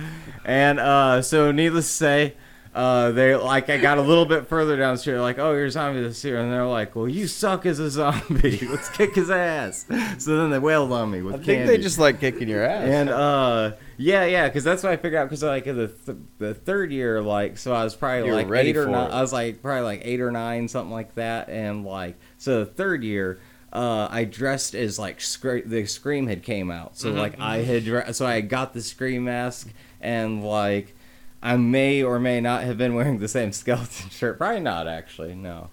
And uh, so, needless to say, uh, they like I got a little bit further down the street, like, oh, you're a zombie this year, and they're like, well, you suck as a zombie. Let's kick his ass. So then they wailed on me with I think candy. they just like kicking your ass. And uh, yeah, yeah, because that's what I figured out. Because like the th- the third year, like, so I was probably You were like eight or nine. it. I was like probably like eight or nine, something like that. And like, so the third year, uh, I dressed as like scre- the scream had came out. So like I had dre- so I got the scream mask and like. I may or may not have been wearing the same skeleton shirt. Probably not, actually. No.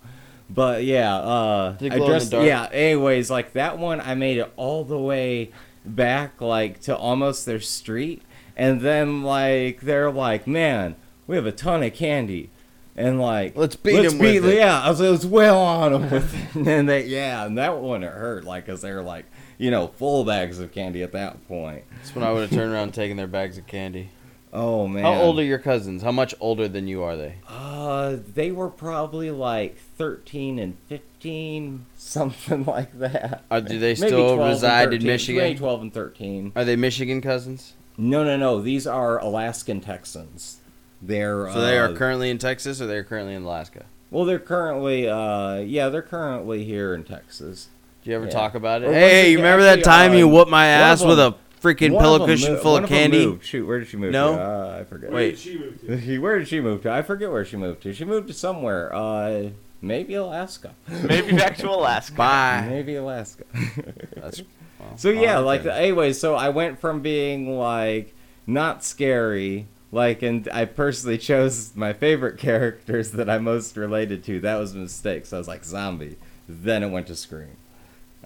But yeah, uh, I glow in the dressed. Yeah. Anyways, like that one, I made it all the way back, like to almost their street, and then like they're like, "Man, we have a ton of candy," and like, Let's beat 'em with it. Yeah, I was, I was well on them with it, and then they, yeah, and that one it hurt, like, cause they were like, you know, full bags of candy at that point. That's when I would have turned around and taken their bags of candy. Oh man, How old are your cousins? How much older than you are they? Uh, they were probably like 13 and 15, something like that. Are, do they still reside in Michigan? Maybe 12 and 13. Are they Michigan cousins? No, no, no. These are Alaskan Texans. They're So they are uh, currently in Texas, or they are currently in Alaska. well. They're currently, uh, yeah, they're currently here in Texas. Do you ever Yeah. talk about it? Or Hey, you remember that actually, time you whooped my ass with a them- freaking One pillow cushion mo- full one of candy? moved. Shoot, where did she move No? to? Uh, I forget. Where Wait. did she move to? where did she move to? I forget where she moved to. She moved to somewhere. Uh, maybe Alaska. Maybe back to Alaska. Bye. Maybe Alaska. That's, well, So yeah, like okay. anyway, so I went from being like not scary, like, and I personally chose my favorite characters that I most related to. That was a mistake. So I was like zombie. Then it went to Scream,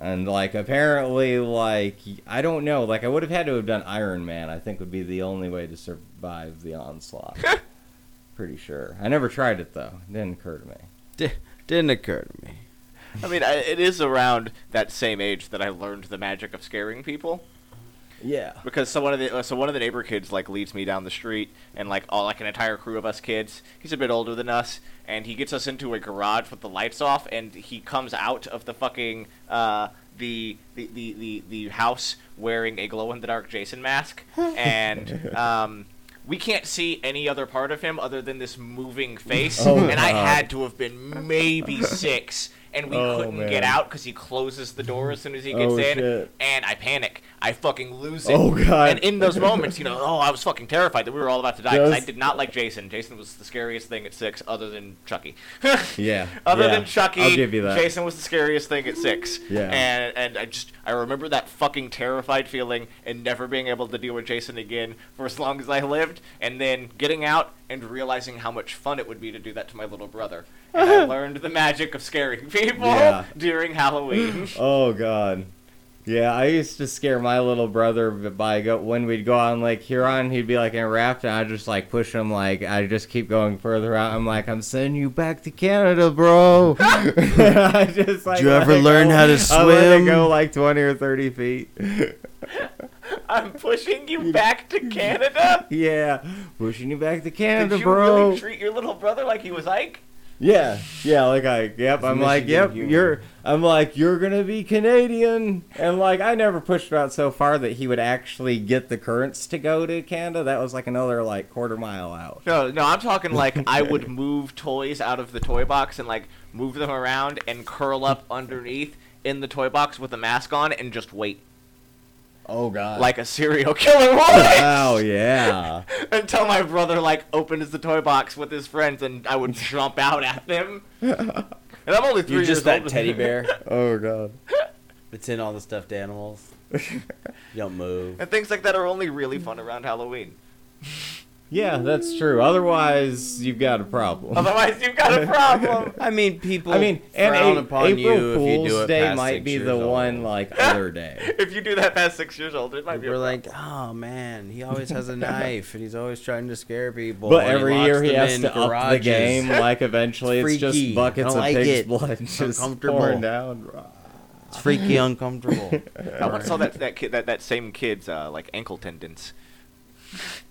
and like apparently, like I don't know, like I would have had to have done Iron Man. I think would be the only way to survive the onslaught. Pretty sure. I never tried it though. It didn't occur to me. Di- didn't occur to me. I mean, I, it is around that same age that I learned the magic of scaring people. Yeah. Because so one of the so one of the neighbor kids like leads me down the street and like all like an entire crew of us kids. He's a bit older than us, and he gets us into a garage with the lights off, and he comes out of the fucking uh, the the, the, the, the house wearing a glow in the dark Jason mask, and um, we can't see any other part of him other than this moving face. Oh, and I had to have been maybe six, and we Oh, couldn't man. get out because he closes the door as soon as he gets Oh, in, shit. and I panic. I fucking lose it. Oh, God. And in those moments, you know, oh, I was fucking terrified that we were all about to die. 'cause I did not like Jason. Jason was the scariest thing at six, other than Chucky. Yeah. Other yeah. than Chucky, I'll give you that. Jason was the scariest thing at six. Yeah. And and I just I remember that fucking terrified feeling and never being able to deal with Jason again for as long as I lived, and then getting out and realizing how much fun it would be to do that to my little brother. And I learned the magic of scaring people Yeah. during Halloween. Oh god. Yeah, I used to scare my little brother by go when we'd go on Lake Huron. He'd be like in a raft, and I just like push him. Like I just keep going further out. I'm like, I'm sending you back to Canada, bro. I just like. Did you ever learn go- how to swim? I let it go like 20 or 30 feet. I'm pushing you back to Canada. yeah, pushing you back to Canada, Did you bro. really treat your little brother like he was Ike? Yeah, yeah, like I, yep. I'm like, yep. humor. You're, I'm like, you're gonna be Canadian, and like I never pushed it out so far that he would actually get the currents to go to Canada. That was like another like quarter mile out. No, no, I'm talking like I would move toys out of the toy box and like move them around and curl up underneath in the toy box with a mask on and just wait Oh God! like a serial killer would wow, yeah. until my brother like opens the toy box with his friends and I would jump out at them. And I'm only 3 You're years just that teddy bear Oh God. It's in all the stuffed animals. You don't move. and things like that are only really fun around Halloween. Yeah, that's true. Otherwise, you've got a problem. Otherwise, you've got a problem. I mean, people I mean, and frown A- upon April you Fool's if you do it Day past might six be the old. one like other day. if you do that past six years old, it might be We're like, oh man, he always has a knife and he's always trying to scare people. But every locks year he has in to up the game. Like eventually, it's, It's just buckets of like pig's it. blood It's just uncomfortable. pouring down. It's freaky, uncomfortable. I once saw that that kid that, that same kid's uh, like ankle tendons.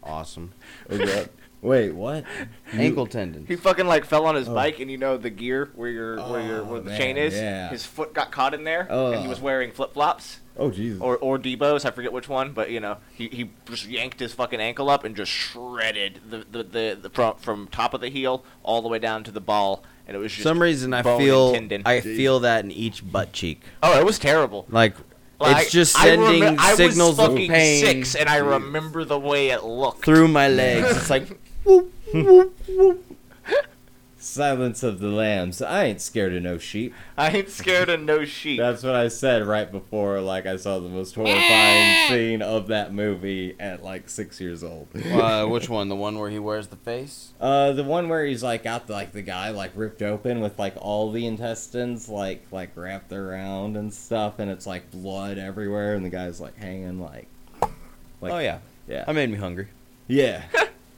awesome. Oh, Wait, what? Ankle tendon. He fucking like fell on his Oh. bike, and you know the gear where your where your where Oh, the chain man, is. yeah. His foot got caught in there, oh. and he Oh. was wearing flip flops Oh Jesus. or or Debo's. I forget which one, but you know he, he just yanked his fucking ankle up and just shredded the the, the, the from from top of the heel all the way down to the ball, and it was For just some reason, I bone and feel tendon. I feel that in each butt cheek. oh, it was terrible. Like, Like, it's just I sending I signals of pain Six, and I remember the way it looked. through my legs. It's like Silence of the Lambs. I ain't scared of no sheep. I ain't scared of no sheep. That's what I said right before. Like I saw the most horrifying scene of that movie at like six years old. uh, which one? The one where he wears the face? Uh, the one where he's like got the, like the guy like ripped open with like all the intestines like like wrapped around and stuff, and it's like blood everywhere, and the guy's like hanging like. like oh yeah, yeah, that made me hungry. yeah,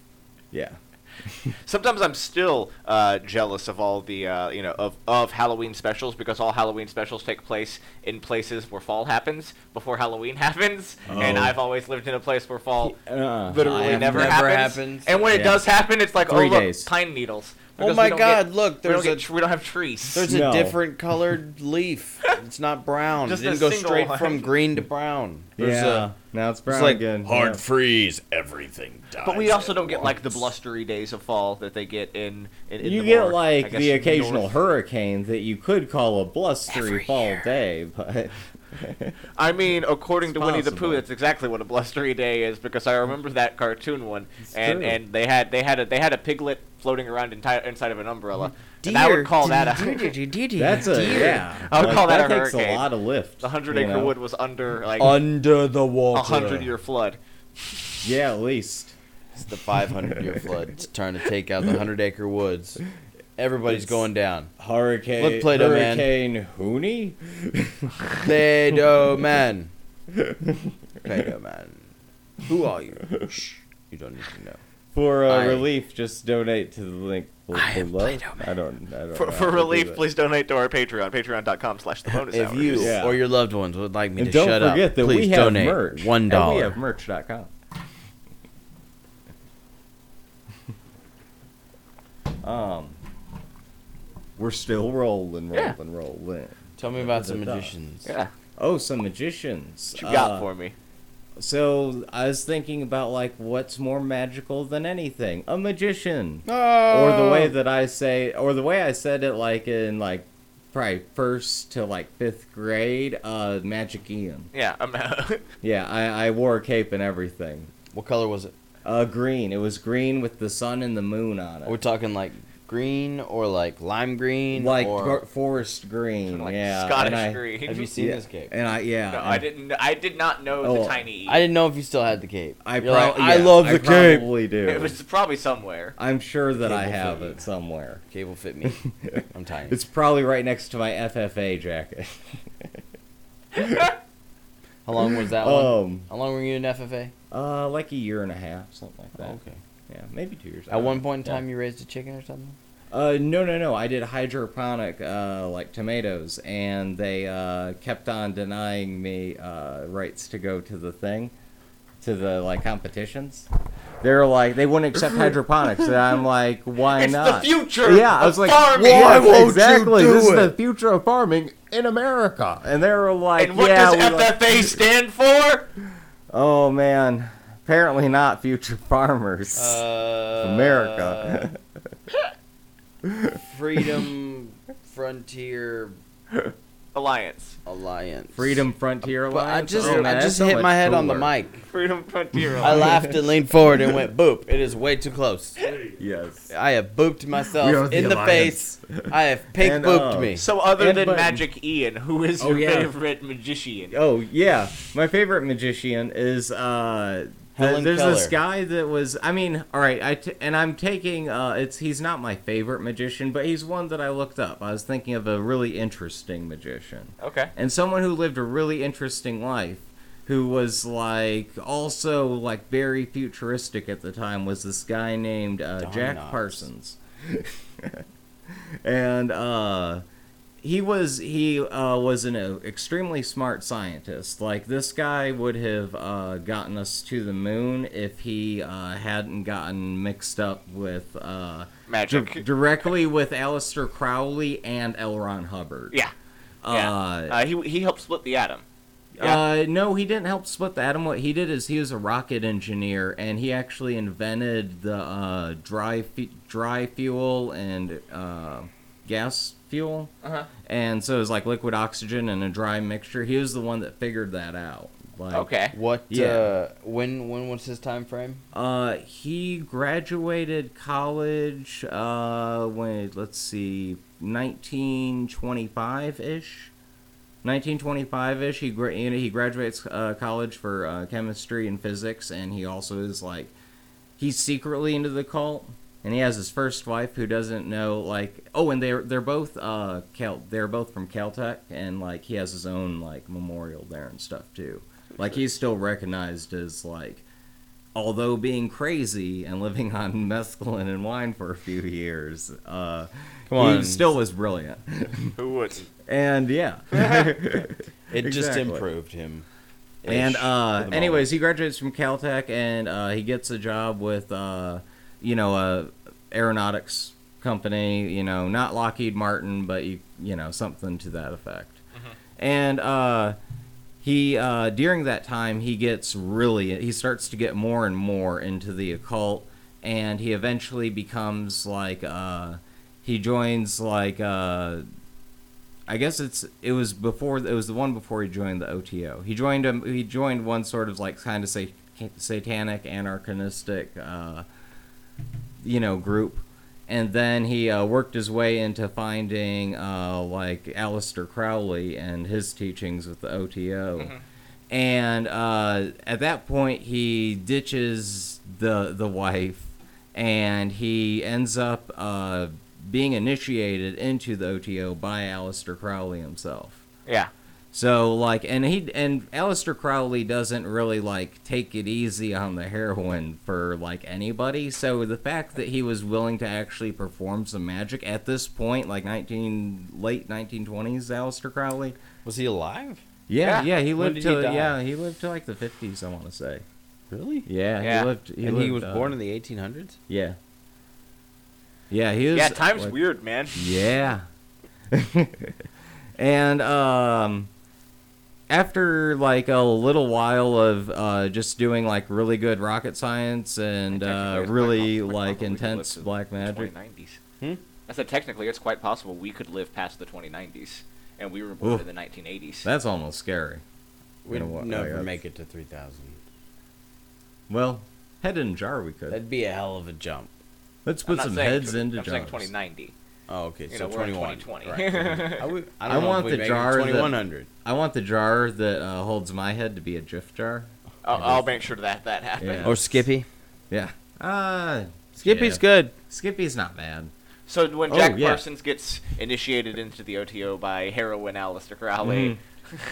yeah. Sometimes I'm still uh, jealous of all the uh, you know of, of Halloween specials because all Halloween specials take place in places where fall happens before Halloween happens, and Oh. I've always lived in a place where fall Uh, literally never, never happens. happens. And when it does happen, it's like Three oh look, days. pine needles. Oh my God! get- look, we don't, there's a get, we don't have trees. there's No. a different colored leaf. It's not brown. Just it a didn't go straight one. from green to brown. There's yeah. a now it's brown like again. Hard yeah. freeze, everything dies. but we also don't get like the blustery days of fall that they get in. in, in You the get more, like guess, the occasional north- hurricane that you could call a blustery Every fall year. day, but I mean, according It's to Winnie the Pooh, possible. that's exactly what a blustery day is because I remember that cartoon one, It's and true. and they had they had a they had a piglet floating around enti- inside of an umbrella. And I would call that a that's a yeah. I would like, call that a takes hurricane. a lot of lift. the hundred acre know? wood was under like under the water. a hundred year flood. Yeah, at least. It's the 500 year flood. It's trying to take out the 100 acre woods. Everybody's It's- going down. Hurricane. Look, Play-Doh Man. Hurricane Hooney. Play-Doh man. Play-Doh man. Who are you? Shh. You don't need to know. For uh, I- relief, just donate to the link below. I am Play-Doh Man. I don't. I don't. For, know for how to do relief, please donate to our Patreon, patreon.com slash the bonus If hour. you Yeah. or your loved ones would like me And to don't shut forget up, that please we have donate merch. one And dollar. we have merch.com. um, we're still rolling, rolling, Yeah. rolling. Tell me about some magicians. Yeah. Oh, some magicians. What you got Uh, for me? So I was thinking about like what's more magical than anything? A magician. Or Oh. the way that I say, or the way I said it, like in like probably first to like fifth grade, uh, Magic Ian. Yeah, I'm. Yeah, I, I wore a cape and everything. What color was it? Uh, green. It was green with the sun and the moon on it. We're we talking like green or like lime green? like or... forest green. like yeah, Scottish I, green. Have you seen yeah, this cape? And I yeah. no, and I didn't. I did not know Oh, the tiny. E. I didn't know if you still had the cape. I, You're like, prob- I yeah, love I the cape. Probably do. It was probably somewhere. I'm sure that I have fit you. it somewhere. Cape will fit me. I'm tiny. It's probably right next to my FFA jacket. How long was that one? um, How long were you in FFA? uh, like a year and a half, something like that. Oh, okay. Yeah, maybe two years. At one point in Yeah. time, you raised a chicken or something. Uh, no, no, no. I did hydroponic, uh, like tomatoes, and they uh, kept on denying me uh, rights to go to the thing, to the like competitions. They're like they wouldn't accept hydroponics, and I'm like, why It's the not? future Yeah, I was like, farming. Why Why won't you exactly? do this is the future of farming in America, and they were like, and what yeah, does we like- FFA stand for? Oh man, apparently not future farmers. Uh, America. Freedom Frontier Alliance. Alliance. Freedom Frontier But I Alliance. just, Oh, man, I just so hit much my head on the mic. Freedom Frontier. I laughed and leaned forward and went boop. It is way too close. Yes. I have booped myself the in the Alliance. face. I have pig And, booped uh, me. So other And than button. Magic Ian, who is Oh, your yeah. favorite magician? Oh yeah, my favorite magician is uh. Helen there's this guy that was. I mean, all right. I t- and I'm taking. Uh, it's he's not my favorite magician, but he's one that I looked up. I was thinking of a really interesting magician. Okay. and someone who lived a really interesting life who was like also like very futuristic at the time was this guy named uh, Jack Knotts. Parsons and uh he was he uh, was an uh, extremely smart scientist. Like this guy would have uh, gotten us to the moon if he uh, hadn't gotten mixed up with uh, Magic. di- directly with Aleister Crowley and L. Ron Hubbard. Yeah. Yeah. Uh, Uh, he he helped split the atom. Yeah. uh, no, he didn't help split the atom. What he did is he was a rocket engineer, and he actually invented the uh, dry dry fuel and uh, gas fuel. Uh-huh. And so it was like liquid oxygen and a dry mixture. He was the one that figured that out. Like, Okay. What? Yeah. Uh, when? When was his time frame? Uh, he graduated college. Uh, when let's see, nineteen twenty-five ish. 1925ish he gra- you know, he graduates uh, college for uh, chemistry and physics and he also is like he's secretly into the cult and he has his first wife who doesn't know like oh and they're they're both uh Cal- they're both from Caltech and like he has his own like memorial there and stuff too like he's still recognized as like although being crazy and living on mescaline and wine for a few years uh Come on. he still was brilliant Who wouldn't? and yeah It just Exactly. improved him. And uh, anyways, he graduates from Caltech and uh, he gets a job with, uh, you know, a aeronautics company. You know, not Lockheed Martin, but you, you know, something to that effect. And uh, he uh, during that time he gets really he starts to get more and more into the occult, and he eventually becomes like uh, he joins like. Uh, I guess it's it was before it was the one before he joined the OTO. He joined him. He joined one sort of like kind of say satanic anarchistic, uh, you know, group, and then he uh, worked his way into finding uh, like Aleister Crowley and his teachings with the OTO. And uh, at that point, he ditches the the wife, and he ends up uh, being initiated into the OTO by Aleister Crowley himself. Yeah. So like, and he and Aleister Crowley doesn't really like take it easy on the heroin for like anybody. So the fact that he was willing to actually perform some magic at this point, like nineteen late nineteen twenties, Aleister Crowley. Was he alive? Yeah, Yeah. yeah, he lived did he to yeah he lived to like the fifties. I want to say. Really? Yeah, Yeah. he lived. He and he was uh, born in the 1800s. Yeah. Yeah, he was. Yeah. Time's like- weird, man. Yeah. and um after like a little while of uh, just doing like really good rocket science and Technically, uh, really possible- like possible we could intense live to black the magic. 2090s. Hmm? I said technically it's quite possible we could live past the 2090s, and we were born Oof. in the 1980s. That's almost scary. We'd You know what, never like, make it to 3,000. Well, head in jar we could. That'd be a hell of a jump. Let's put some heads tw- into I'm jars. saying 2090. Oh, okay. You so know, we're 21. 2020. Right. I, would, I, I don't know want the make it jar that- 2100. I want the jar that uh, holds my head to be a drift jar. I'll, I'll make sure that that happens. Yeah. Or Skippy. Yeah. Uh, Skippy's yeah. good. Skippy's not bad. So when Oh, Jack yeah. Parsons gets initiated into the OTO by heroin Aleister Crowley,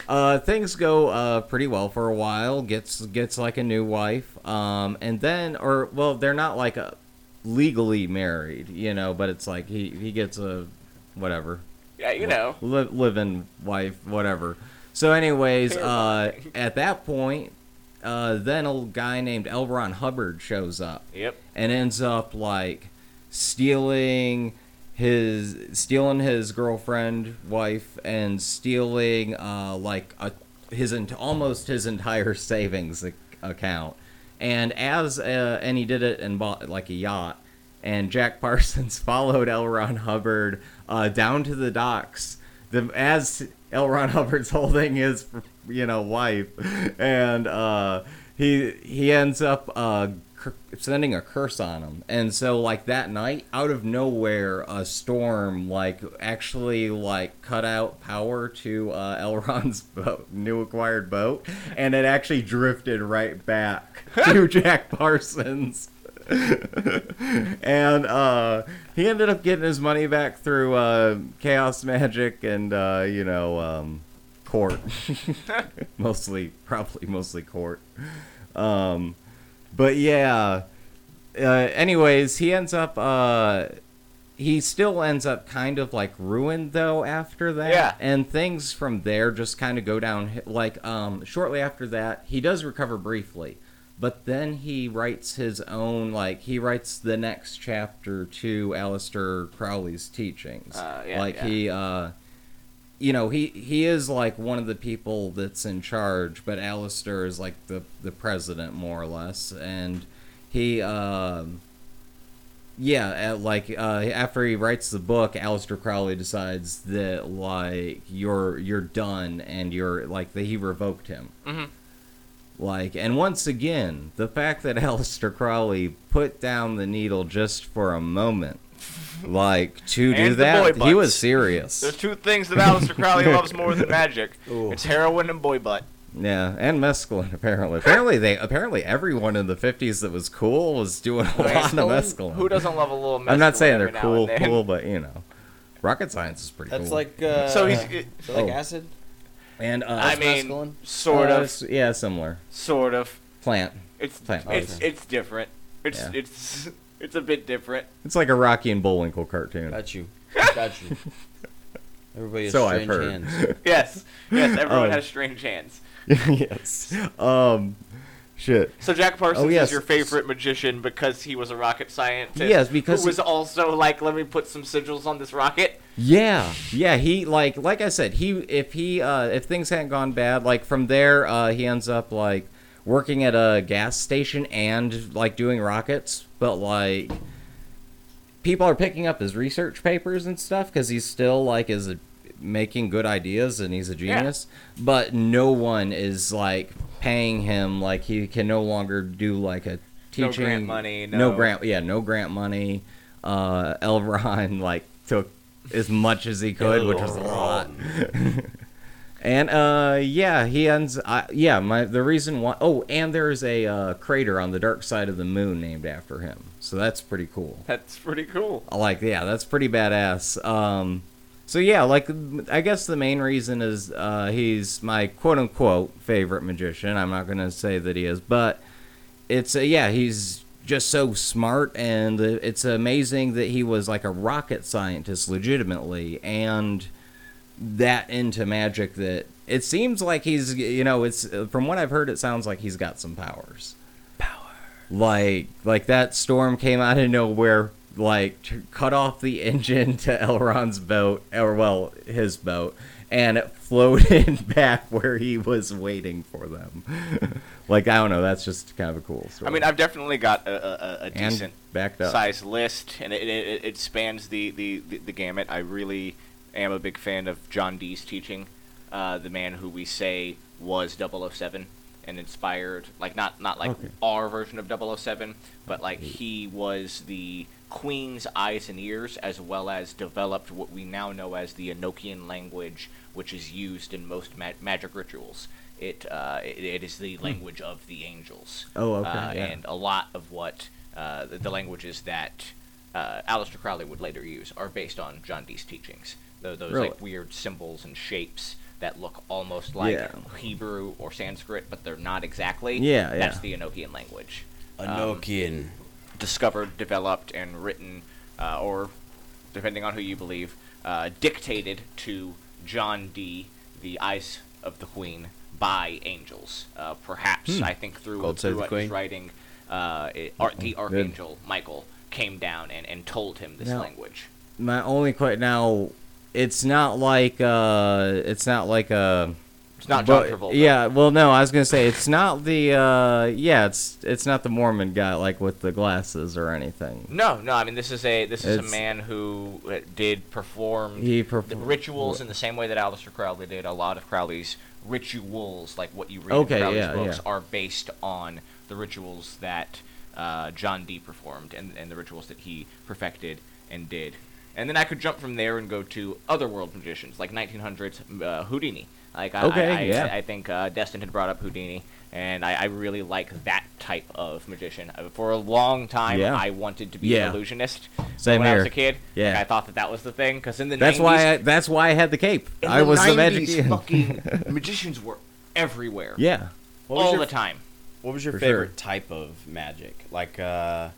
Uh, things go uh, pretty well for a while. Gets gets like a new wife, um, and then or well, they're not like a legally married, you know, but it's like he he gets a whatever yeah, you know, li- living wife, whatever. So, anyways, uh, at that point, uh, then a guy named L. Ron Hubbard shows up yep. and ends up like stealing his stealing his girlfriend wife and stealing uh like a, his ent- almost his entire savings account and as uh, and he did it and bought like a yacht. And jack parsons followed l. Ron hubbard uh, down to the docks. The, as l. Ron hubbard's holding his you know wife. And uh he he ends up uh sending a curse on him and so like that night out of nowhere a storm like actually like cut out power to uh L. Ron's boat new acquired boat and it actually drifted right back to jack parsons. And uh he ended up getting his money back through uh chaos magic and uh you know um court. Mostly probably mostly court. Um but yeah uh anyways he ends up uh he still ends up kind of like ruined though after that Yeah. and things from there just kind of go down like um shortly after that he does recover briefly but then he writes his own like he writes the next chapter to Aleister Crowley's teachings Uh, yeah, like yeah. he uh you know he he is like one of the people that's in charge but Aleister is like the the president more or less and he um yeah uh, like uh after he writes the book Aleister Crowley decides that like you're you're done and you're like that he revoked him Mhm. like and once again the fact that Aleister Crowley put down the needle just for a moment like to do And the that boy he was serious There's two things that Aleister Crowley loves more than magic. Ooh. It's heroin and boy butt. Yeah, and mescaline apparently. Apparently they apparently everyone in the fifties that was cool was doing a lot of mescaline. Who doesn't love a little mescaline I'm not saying they're cool, cool, but you know, rocket science is pretty That's cool. like. Uh, So he's- it- is that like Oh. acid? and uh, I mean, mescaline? sort uh, of, yeah, similar sort of. plant. It's Plant it's it's different. It's Yeah. it's it's a bit different. It's like a Rocky and Bullwinkle cartoon. Got you. Got you. Everybody has So I've strange heard. hands. Yes, yes. Everyone Oh. has strange hands. yes. Um, shit. So Jack Parsons Oh, yes. is your favorite magician because he was a rocket scientist. Yes, because who was he- also like, let me put some sigils on this rocket. Yeah, yeah. He like like I said, he if he uh, if things hadn't gone bad, like from there, uh, he ends up like working at a gas station and like doing rockets, but like people are picking up his research papers and stuff because he's still like is a, making good ideas and he's a genius Yeah. genius, but no one is like paying him like he can no longer do like a teaching. No grant money, no no- grant yeah no grant money uh L. Ron like took as much as he could which was a lot and uh yeah he ends I yeah my the reason why oh and there's a uh, crater on the dark side of the moon named after him. So that's pretty cool. That's pretty cool. I like yeah that's pretty badass. Um so yeah like i guess the main reason is uh he's my quote-unquote favorite magician. I'm not gonna say that he is but it's uh, yeah he's just so smart and uh, it's amazing that he was like a rocket scientist legitimately. And that into magic that it seems like he's you know it's from what i've heard it sounds like he's got some powers power like like that storm came out of nowhere like t- cut off the engine to L. Ron's boat, or well, his boat, and it floated back where he was waiting for them. like I don't know, that's just kind of a cool story. I mean, I've definitely got a, a, a- a decent backed up. size list, and it, it, it spans the, the, the, the gamut. I really am a big fan of John Dee's teaching, uh, the man who we say was 007 and inspired, like not not like Okay. our version of 007, but like he was the Queen's eyes and ears, as well as developed what we now know as the Enochian language, which is used in most ma- magic rituals. It, uh, it it is the language of the angels. Oh, okay, Uh, yeah. And a lot of what uh, the, the languages that uh, Aleister Crowley would later use are based on John Dee's teachings. Tho- those Really? like weird symbols and shapes that look almost like Yeah. Hebrew or Sanskrit, but they're not exactly. Yeah, That's yeah. the Enochian language. Um, Enochian. discovered, developed, and written, uh, or depending on who you believe, uh, dictated to John Dee, the Eyes of the Queen, by angels. Uh, perhaps I think through, God save through the his Queen. writing, uh, it, ar- the archangel Michael came down and, and told him this Now- language. My only question now, it's not like uh, it's not like a. It's not John but- Travolta. Yeah, well, no, I was gonna say it's not the. Uh, yeah, it's it's not the Mormon guy like with the glasses or anything. No, no. I mean, this is a this is It's- a man who uh, did perform He the rituals in the same way that Aleister Crowley did. A lot of Crowley's rituals, like what you read Okay, in Crowley's yeah, books, yeah. are based on the rituals that uh, John Dee performed and, and the rituals that he perfected and did. And then I could jump from there and go to other world magicians, like 1900s uh, Houdini. Like I, Okay, I, I, yeah. I think uh, Destin had brought up Houdini, and I, I really like that type of magician. Uh, For a long time, Yeah. I wanted to be Yeah. an illusionist. Same when I was a kid. Yeah. Like, I thought that that was the thing because in the That's 90s, why I, that's why I had the cape. in I the was 90s, the magic. fucking magicians were everywhere. yeah. What all your- the time. What was your For favorite sure. type of magic? Like, uh,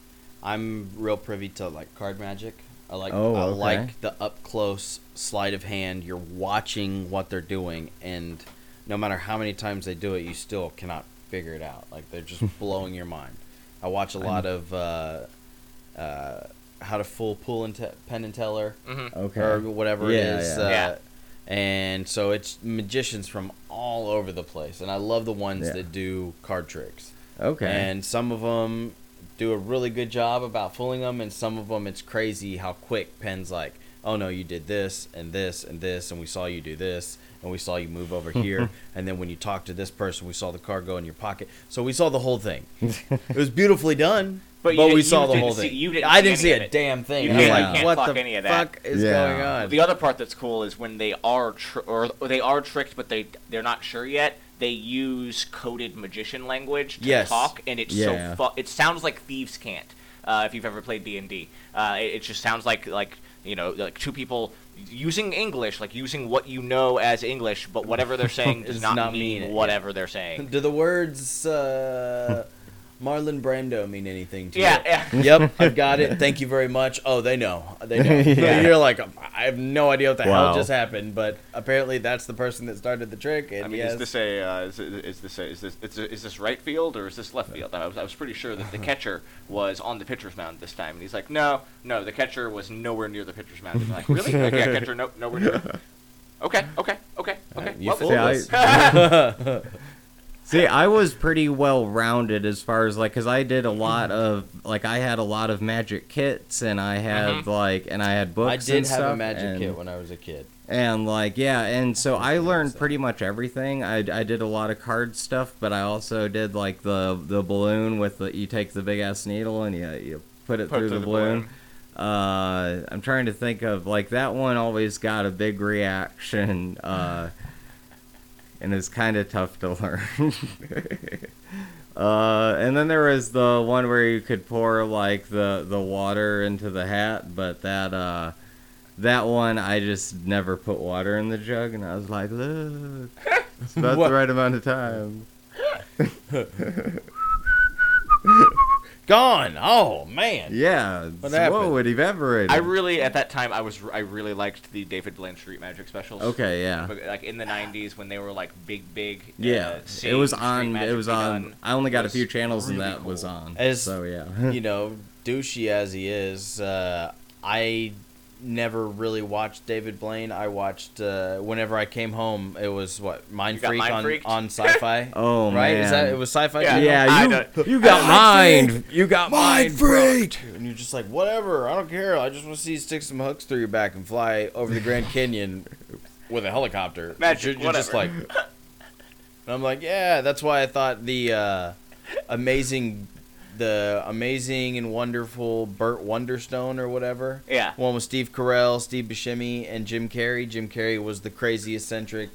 I'm real privy to like card magic. I like Oh, I okay. like the up close sleight of hand. You're watching what they're doing, and no matter how many times they do it, you still cannot figure it out. Like they're just blowing your mind. I watch a lot of uh, uh, how to fool pull and te- Penn and Teller Mm-hmm. Okay. or whatever Yeah, it is. yeah. Uh, Yeah. And so it's magicians from all over the place, and I love the ones Yeah. that do card tricks. Okay. And some of them do a really good job about fooling them, and some of them it's crazy how quick Penn's like, oh no, you did this and this and this, and we saw you do this, and we saw you move over here, and then when you talked to this person, we saw the card go in your pocket. So we saw the whole thing. it was beautifully done, But but, we saw the whole see- thing. you didn't I didn't see any a it. damn thing. You I was can't- like, you can't what fuck the any of that. fuck is Yeah. going on? The other part that's cool is when they are tr- or they are tricked, but they they're not sure yet. They use coded magician language to Yes. talk, and it's Yeah. so fu- it sounds like thieves can't. Uh, if you've ever played D and D, uh, it, just sounds like like you know like two people using English, like using what you know as English, but whatever they're saying does not, not mean, mean yeah. whatever they're saying. Do the words uh, Marlon Brando mean anything to Yeah, you? yeah. Yep, I've got it. Thank you very much. Oh, they know. They know. Yeah. You're like, I have no idea what the Wow. hell just happened, but apparently that's the person that started the trick. And I mean, yes, is this a uh, is, it- is this a, is this is, is this right field or is this left field? I was, I was pretty sure that the catcher was on the pitcher's mound this time, and he's like, no, no, the catcher was nowhere near the pitcher's mound. And I'm like, really? Like, yeah, catcher, no, nowhere near. Okay, okay, okay, okay. you well, fooled See, I- us. See, I was pretty well rounded as far as like, cause I did a lot of like, I had a lot of magic kits, and I had Mhm. like, and I had books. I did have a magic and, kit when I was a kid. and like, yeah, and so I learned pretty much everything. I, I did a lot of card stuff, but I also did like the the balloon with the you take the big ass needle and you you put it Put through through the the balloon. balloon. Uh, I'm trying to think of like that one always got a big reaction. Uh, and it's kind of tough to learn. uh, and then there was the one where you could pour like the the water into the hat, but that uh, that one I just never put water in the jug, and I was like, look, it's about the right amount of time. Gone. Oh man. Yeah, What whoa, happened? it evaporated. I really at that time I was I really liked the David Blaine Street Magic specials. okay, yeah. Like in the '90s when they were like big, big. uh, Yeah, it was on. It was on. done I only got a few channels, and really that was on. As- so yeah. You know, douchey as he is, uh, I never really watched David Blaine. I watched uh, whenever I came home. It was what Mind You Freak Mind on on Sci-Fi. Oh, right? Is that it was Sci-Fi? Yeah. Yeah, you you got Mind mind. You got mind freaked. And you're just like, whatever. I don't care. I just want to see you stick some hooks through your back and fly over the Grand Canyon with a helicopter. Magic, You're, you're just like. whatever. And I'm like, yeah. That's why I thought the uh, amazing, the amazing and wonderful Burt Wonderstone or whatever. Yeah. One with Steve Carell, Steve Buscemi, and Jim Carrey. Jim Carrey was the crazy eccentric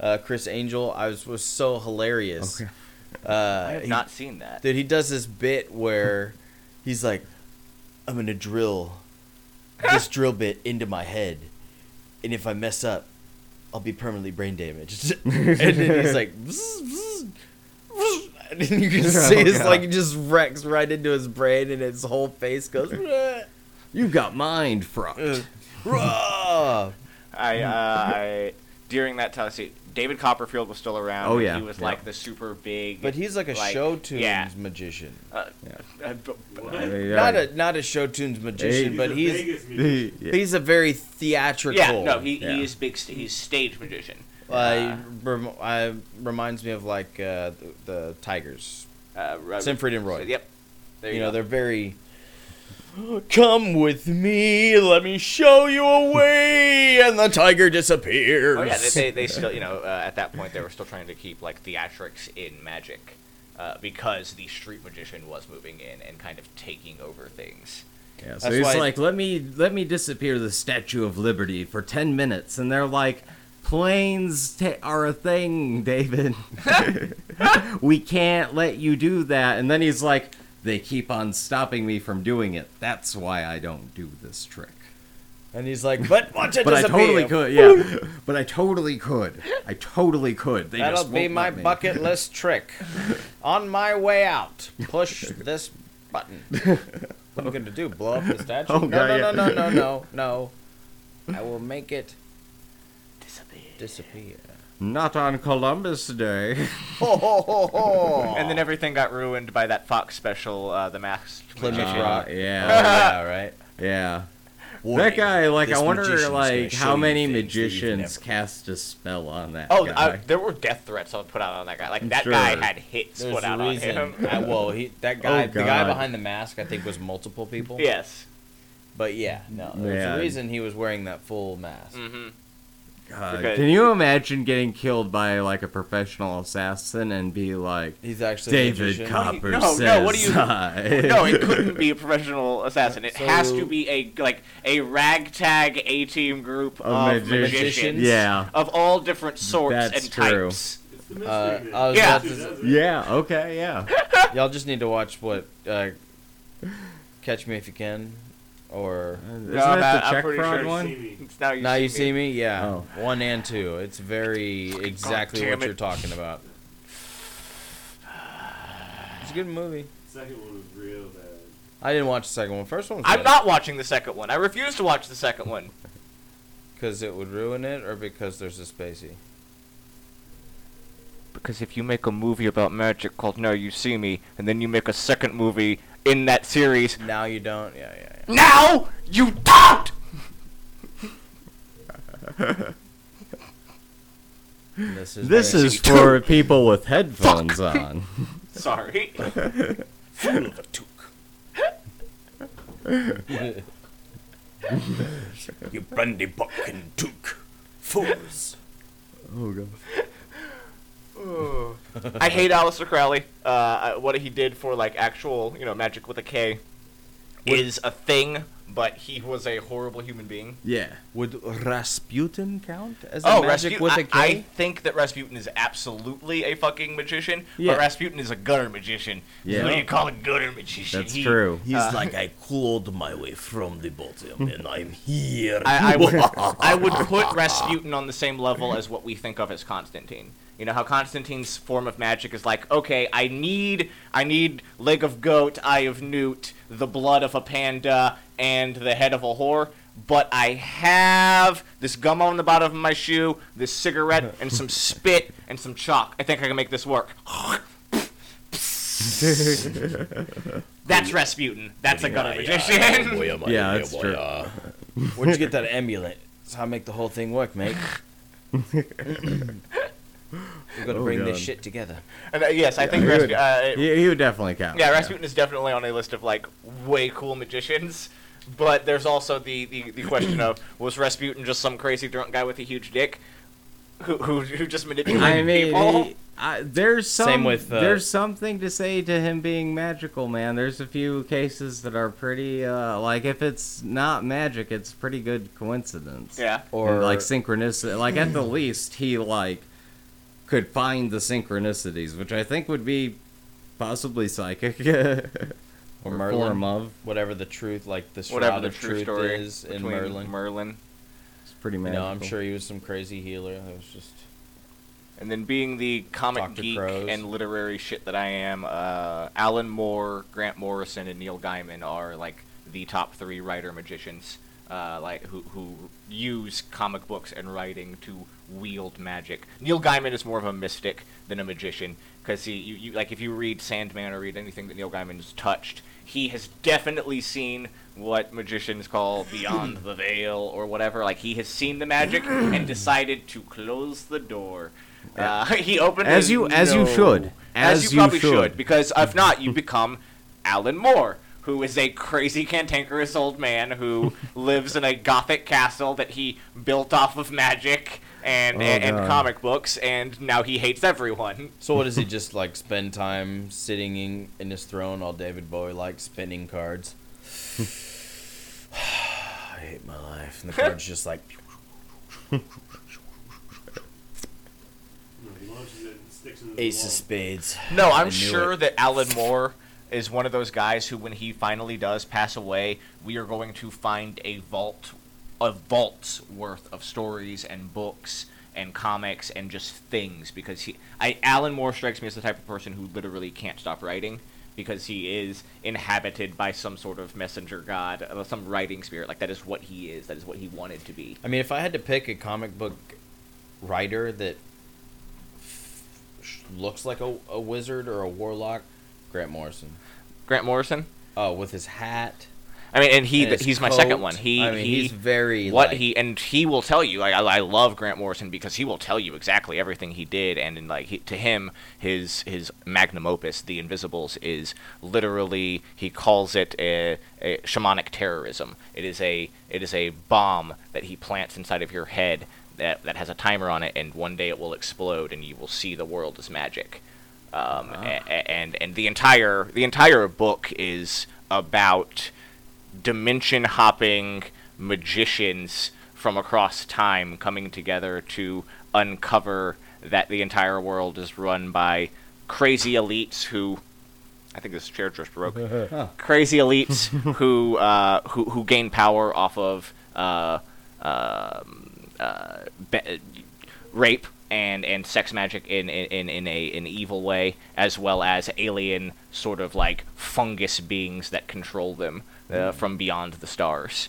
uh, Criss Angel. I was was so hilarious. Okay. I Uh, have he- not seen that. Dude, he does this bit where he's like, I'm gonna drill this drill bit into my head, and if I mess up, I'll be permanently brain damaged. and then he's like, "Bzz, bzz, bzz," and then you can see Oh, his God. like just wrecks right into his brain, and his whole face goes. "Bleh." You got mind fucked. Uh, I, uh, I during that time, see, David Copperfield was still around. Oh, yeah. he was Yeah. like the super big. But he's like a Like, show tunes yeah. magician. uh, uh. Yeah. Not a not a show tunes magician, Hey. but he's Vegas he's a very theatrical. yeah, no, he, Yeah. he is big. He's stage magician. Uh, rem- I reminds me of like uh, the, the Tigers, Uh, Siegfried and Roy. Yep. There You, you, know, go. they're very. Come with me, let me show you a way, and the tiger disappears. Oh yeah, they, they, they still, you know, uh, at that point they were still trying to keep like theatrics in magic, uh, because the street magician was moving in and kind of taking over things. Yeah, so That's he's why- like, let me let me disappear the Statue of Liberty for ten minutes, and they're like, planes ta- are a thing, David. we can't let you do that. And then he's like, they keep on stopping me from doing it. That's why I don't do this trick. and he's like, but watch it But I totally could, yeah. but I totally could. I totally could. They That'll be my bucket list trick. On my way out, push this button. What am I gonna do? Blow up the statue? Oh, no, God, no, yeah. no, no, no, no, no. I will make it Disappear. disappear. Not on Columbus Day. Ho, ho, ho, ho. And then everything got ruined by that Fox special, uh, The Masked Plymouth Magician. Rock. Uh, Oh, yeah, yeah, right. yeah. Warning, That guy, like, this I wonder, like, how many things that you've magicians never- cast a spell on that Oh, guy? I, there were death threats put out on that guy. Like I'm that sure. guy had hits There's put out reason. on him. I, well, he that guy, Oh, the guy behind the mask, I think was multiple people. yes. But yeah, no, there's Man. a reason he was wearing that full mask. hmm God, Okay. Can you imagine getting killed by like a professional assassin and be like, He's actually David magician. Copper No, no, says what do you- I. No, it couldn't be a professional assassin. It has to be a like a ragtag A team group Of of, magicians. magicians. Yeah. Of all different sorts That's and true. types. It's the Uh. I was Yeah. about to Yeah. Okay. Yeah. y'all just need to watch what uh, Catch Me If You Can, or Isn't that the I'm check fraud sure one? It's now you Now see You me. See Me. Yeah, Oh. one and two. It's very oh, exactly what it. you're talking about. It's a good movie. Second one was real bad. I didn't watch the second one. First one was I'm not watching the second one. I refuse to watch the second one. because it would ruin it, or because there's a spacey. Because if you make a movie about magic called Now You See Me, and then you make a second movie in that series, Now you don't. Yeah, yeah, yeah. now you don't. This is This is for people with headphones on. Sorry. full of a toque. you brandy bucking toque. Fools. Oh god. I hate Aleister Crowley. Uh, what he did for like actual, you know, magic with a K is a thing, but he was a horrible human being. Yeah. Would Rasputin count as a Oh, magic Rasputin! with I, a K? I think that Rasputin is absolutely a fucking magician, Yeah. but Rasputin is a gutter magician. Yeah. What do you call a gutter magician? That's He- true. He's Uh, like, I clawed my way from the bottom, and I'm here. I, I would I would put Rasputin on the same level as what we think of as Constantine. You know how Constantine's form of magic is like, okay, I need I need leg of goat, eye of newt, the blood of a panda, and the head of a whore. But I have this gum on the bottom of my shoe, this cigarette, and some spit and some chalk. I think I can make this work. That's Rasputin. That's a gutter Yeah, magician. yeah, boy, am I, Yeah, yeah, that's boy, true. uh, Where'd you get that amulet? That's how I make the whole thing work, mate. We're gonna Oh, bring this shit together. And, uh, yes, I think he Rasputin. would- Uh, He, he would definitely count. yeah, Rasputin is definitely on a list of like way cool magicians. But there's also the, the, the question of was Rasputin just some crazy drunk guy with a huge dick, who who, who just manipulated I mean, people? he, I, there's some, Same with, uh, there's something to say to him being magical, man. There's a few cases that are pretty, uh, like if it's not magic, it's pretty good coincidence. yeah. Or And, like synchronicity. Like at the least, he like could find the synchronicities, which I think would be possibly psychic. Or or Merlin. form of. whatever the truth, like the shroud Whatever the of true truth story is in Merlin. Merlin. It's pretty You magical. know, I'm sure he was some crazy healer. That was just And then being the comic Dr. geek Crows. and literary shit that I am, uh, Alan Moore, Grant Morrison, and Neil Gaiman are like the top three writer magicians, uh, like who who use comic books and writing to wield magic. Neil Gaiman is more of a mystic than a magician because he you, you like if you read Sandman or read anything that Neil Gaiman's touched, he has definitely seen what magicians call beyond the veil or whatever. Like he has seen the magic and decided to close the door. Uh, he opened As you- as you should. As, As you, you probably should. because if not, you become Alan Moore, who is a crazy cantankerous old man who lives in a gothic castle that he built off of magic and Oh, and, and comic books, and now he hates everyone. So what does he just like spend time sitting in, in his throne all David Bowie like spinning cards? I hate my life. And the card's just like No, he launches it and sticks it into ace the of spades. No, I'm sure it. that Alan Moore is one of those guys who, when he finally does pass away, we are going to find a vault, a vault's worth of stories and books and comics and just things. Because he, I, Alan Moore strikes me as the type of person who literally can't stop writing because he is inhabited by some sort of messenger god, uh, some writing spirit. Like that is what he is. That is what he wanted to be. I mean, if I had to pick a comic book writer that f- looks like a, a wizard or a warlock, Grant Morrison. Grant Morrison. Oh, with his hat. I mean, and he and his he's my second one. He I mean, he, he's very what like, he and he will tell you like I, I love Grant Morrison because he will tell you exactly everything he did and in like he, to him his his magnum opus The Invisibles is literally he calls it a, a shamanic terrorism it is a it is a bomb that he plants inside of your head that that has a timer on it and one day it will explode and you will see the world as magic um, a- a- and and the entire the entire book is about dimension hopping magicians from across time coming together to uncover that the entire world is run by crazy elites who I think this chair just broke. Crazy elites who uh, who who gain power off of uh, um, uh, be- rape and, and sex magic in, in, in a an evil way, as well as alien sort of like fungus beings that control them uh, from beyond the stars.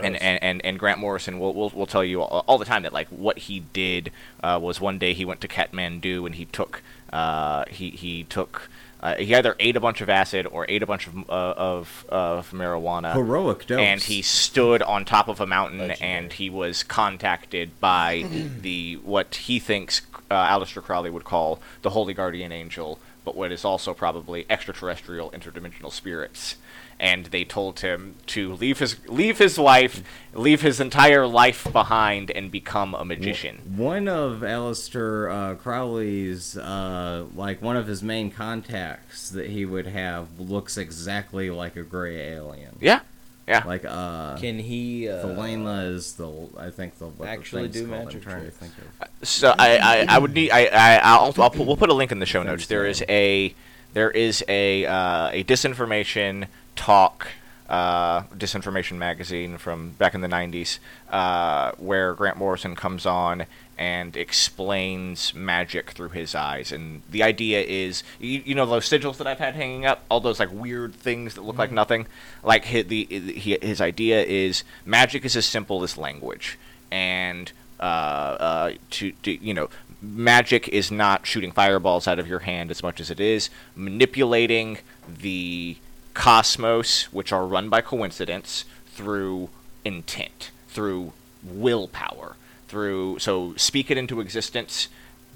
And, and, and, and Grant Morrison will, will, will tell you all, all the time that like what he did uh, was one day he went to Kathmandu and he took uh, he he took uh, he either ate a bunch of acid or ate a bunch of uh, of, of marijuana Heroic dose. and he stood on top of a mountain Legendary. and he was contacted by the what he thinks uh, Aleister Crowley would call the holy guardian angel but what is also probably extraterrestrial interdimensional spirits and they told him to leave his leave his wife leave his entire life behind and become a magician One of Aleister uh, Crowley's, uh, like one of his main contacts that he would have, looks exactly like a gray alien. yeah yeah Like uh, Can he? Uh, Thelema is the I think the what the actually do called. magic I'm trying tricks. to think of. So I, I, I would need I, I I'll, I'll put, we'll put a link in the show notes. There is a there is a uh, a disinformation talk uh, disinformation magazine from back in the 90s uh, where Grant Morrison comes on and explains magic through his eyes. And the idea is you, you know those sigils that I've had hanging up? All those like weird things that look like nothing? Like his, the his idea is magic is as simple as language. And uh, uh, to, to you know magic is not shooting fireballs out of your hand as much as it is. Manipulating the cosmos, which are run by coincidence, through intent, through willpower, through so speak it into existence,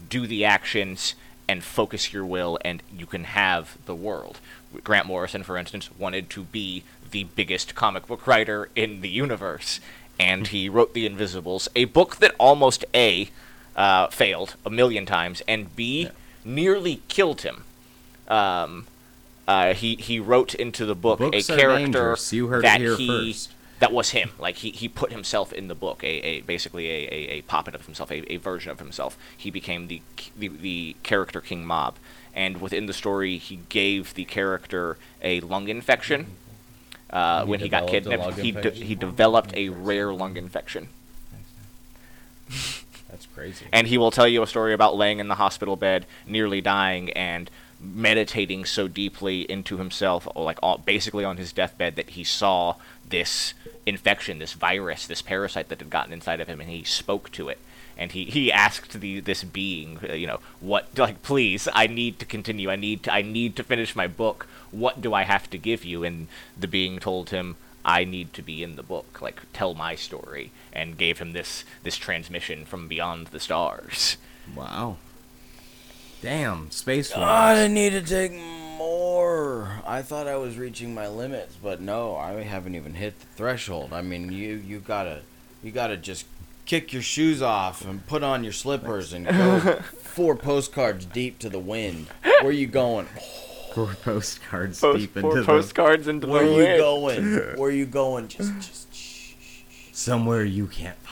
do the actions, and focus your will, and you can have the world. Grant Morrison, for instance, wanted to be the biggest comic book writer in the universe, and he wrote The Invisibles, a book that almost A, uh, failed a million times, and B, nearly killed him. Um, uh, he he wrote into the book Books a character. That he first. that was him. Like he, he put himself in the book, a, a basically a, a, a puppet of himself, a, a version of himself. He became the, the the character King Mob, and within the story, he gave the character a lung infection. Uh, He when he got kidnapped, he de- he developed a rare lung infection. That's crazy. And he will tell you a story about laying in the hospital bed, nearly dying, and meditating so deeply into himself, like all, basically on his deathbed, that he saw this infection, this virus, this parasite that had gotten inside of him, and he spoke to it. And he, he asked the this being, uh, you know, what like please, I need to continue. I need to I need to finish my book. What do I have to give you? And the being told him, I need to be in the book, like tell my story, and gave him this this transmission from beyond the stars. Wow. Damn, space I Wars. didn't need to take more. I thought I was reaching my limits, but no, I haven't even hit the threshold. I mean, you you gotta you gotta just kick your shoes off and put on your slippers and go four postcards deep to the wind. Where you going? Four postcards Post, deep four into the postcards into the wind. Where the you going? Where you going? Just just. shh, shh, shh. somewhere you can't follow.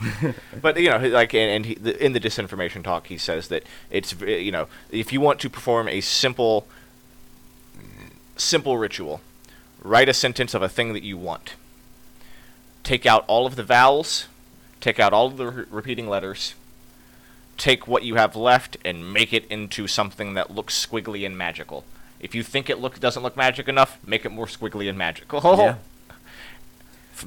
But you know, like, and, and he, the, in the disinformation talk, he says that it's you know, if you want to perform a simple, simple ritual, write a sentence of a thing that you want. Take out all of the vowels, take out all of the re- repeating letters. Take what you have left and make it into something that looks squiggly and magical. If you think it look doesn't look magic enough, make it more squiggly and magical. Yeah. F-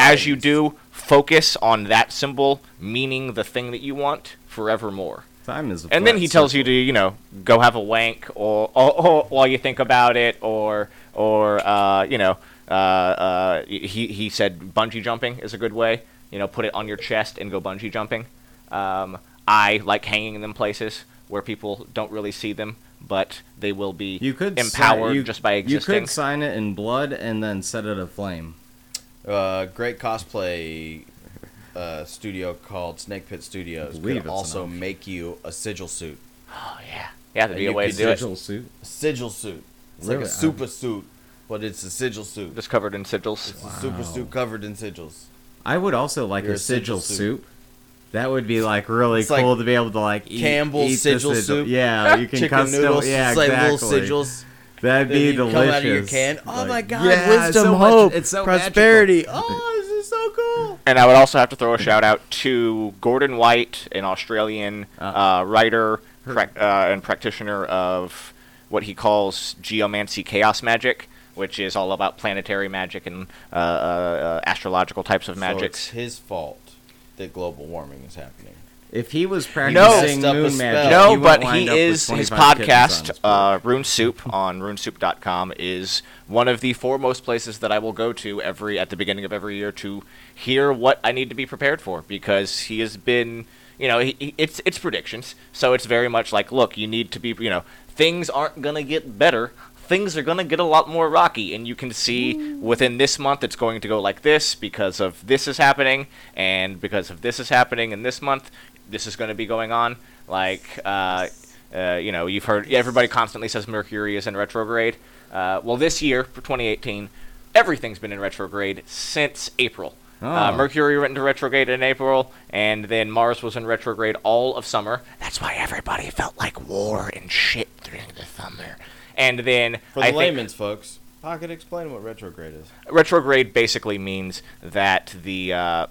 As you do, focus on that symbol meaning the thing that you want forevermore. Time is And then flat he tells you to, you know, go have a wank, or, or, or while you think about it, or, or, uh, you know, uh, uh, he he said bungee jumping is a good way. You know, put it on your chest and go bungee jumping. Um, I like hanging them places where people don't really see them, but they will be You could si- empowered you- just by existing. You existing. could sign it in blood and then set it aflame. Uh, great cosplay uh, studio called Snake Pit Studios believe could also enough. make you a sigil suit. oh yeah, yeah, that'd be a way to do it. Sigil suit. A sigil suit. It's Really? like a super suit, but it's a sigil suit. Just covered in sigils. It's a super suit covered in sigils. I would also like You're a a sigil sigil suit. soup. That would be like really It's like cool to be able to like eat, Campbell's eat the sigil soup. Yeah, you can Chicken custom. noodles, yeah, it's like exactly. little sigils. That'd be delicious. Come out of your can. Oh Like, my god! yeah, wisdom, so hope, it's so prosperity. Oh, this is so cool. And I would also have to throw a shout out to Gordon White, an Australian Uh, uh, writer prac- uh, and practitioner of what he calls geomancy chaos magic, which is all about planetary magic and uh, uh, uh, astrological types of So it's his fault that global warming is happening. If he was No. practicing Messed up a moon spell. magic, no, he but he is his 25 kittens on podcast, uh, Rune Soup on RuneSoup.com, is one of the foremost places that I will go to every at the beginning of every year to hear what I need to be prepared for because he has been, you know, he, he- it's it's predictions, so it's very much like, look, you need to be, you know, things aren't gonna get better. Things are gonna get a lot more rocky, and you can see within this month it's going to go like this because of this is happening, and because of this is happening in this month, this is going to be going on. Like, uh, uh, you know, you've heard everybody constantly says Mercury is in retrograde. Uh, well, this year for 2018, everything's been in retrograde since April. Uh, Oh. Mercury went into retrograde in April, and then Mars was in retrograde all of summer. That's why everybody felt like war and shit during the summer. And then For the I think layman's folks, Pocket, explain what retrograde is. retrograde basically means that the uh,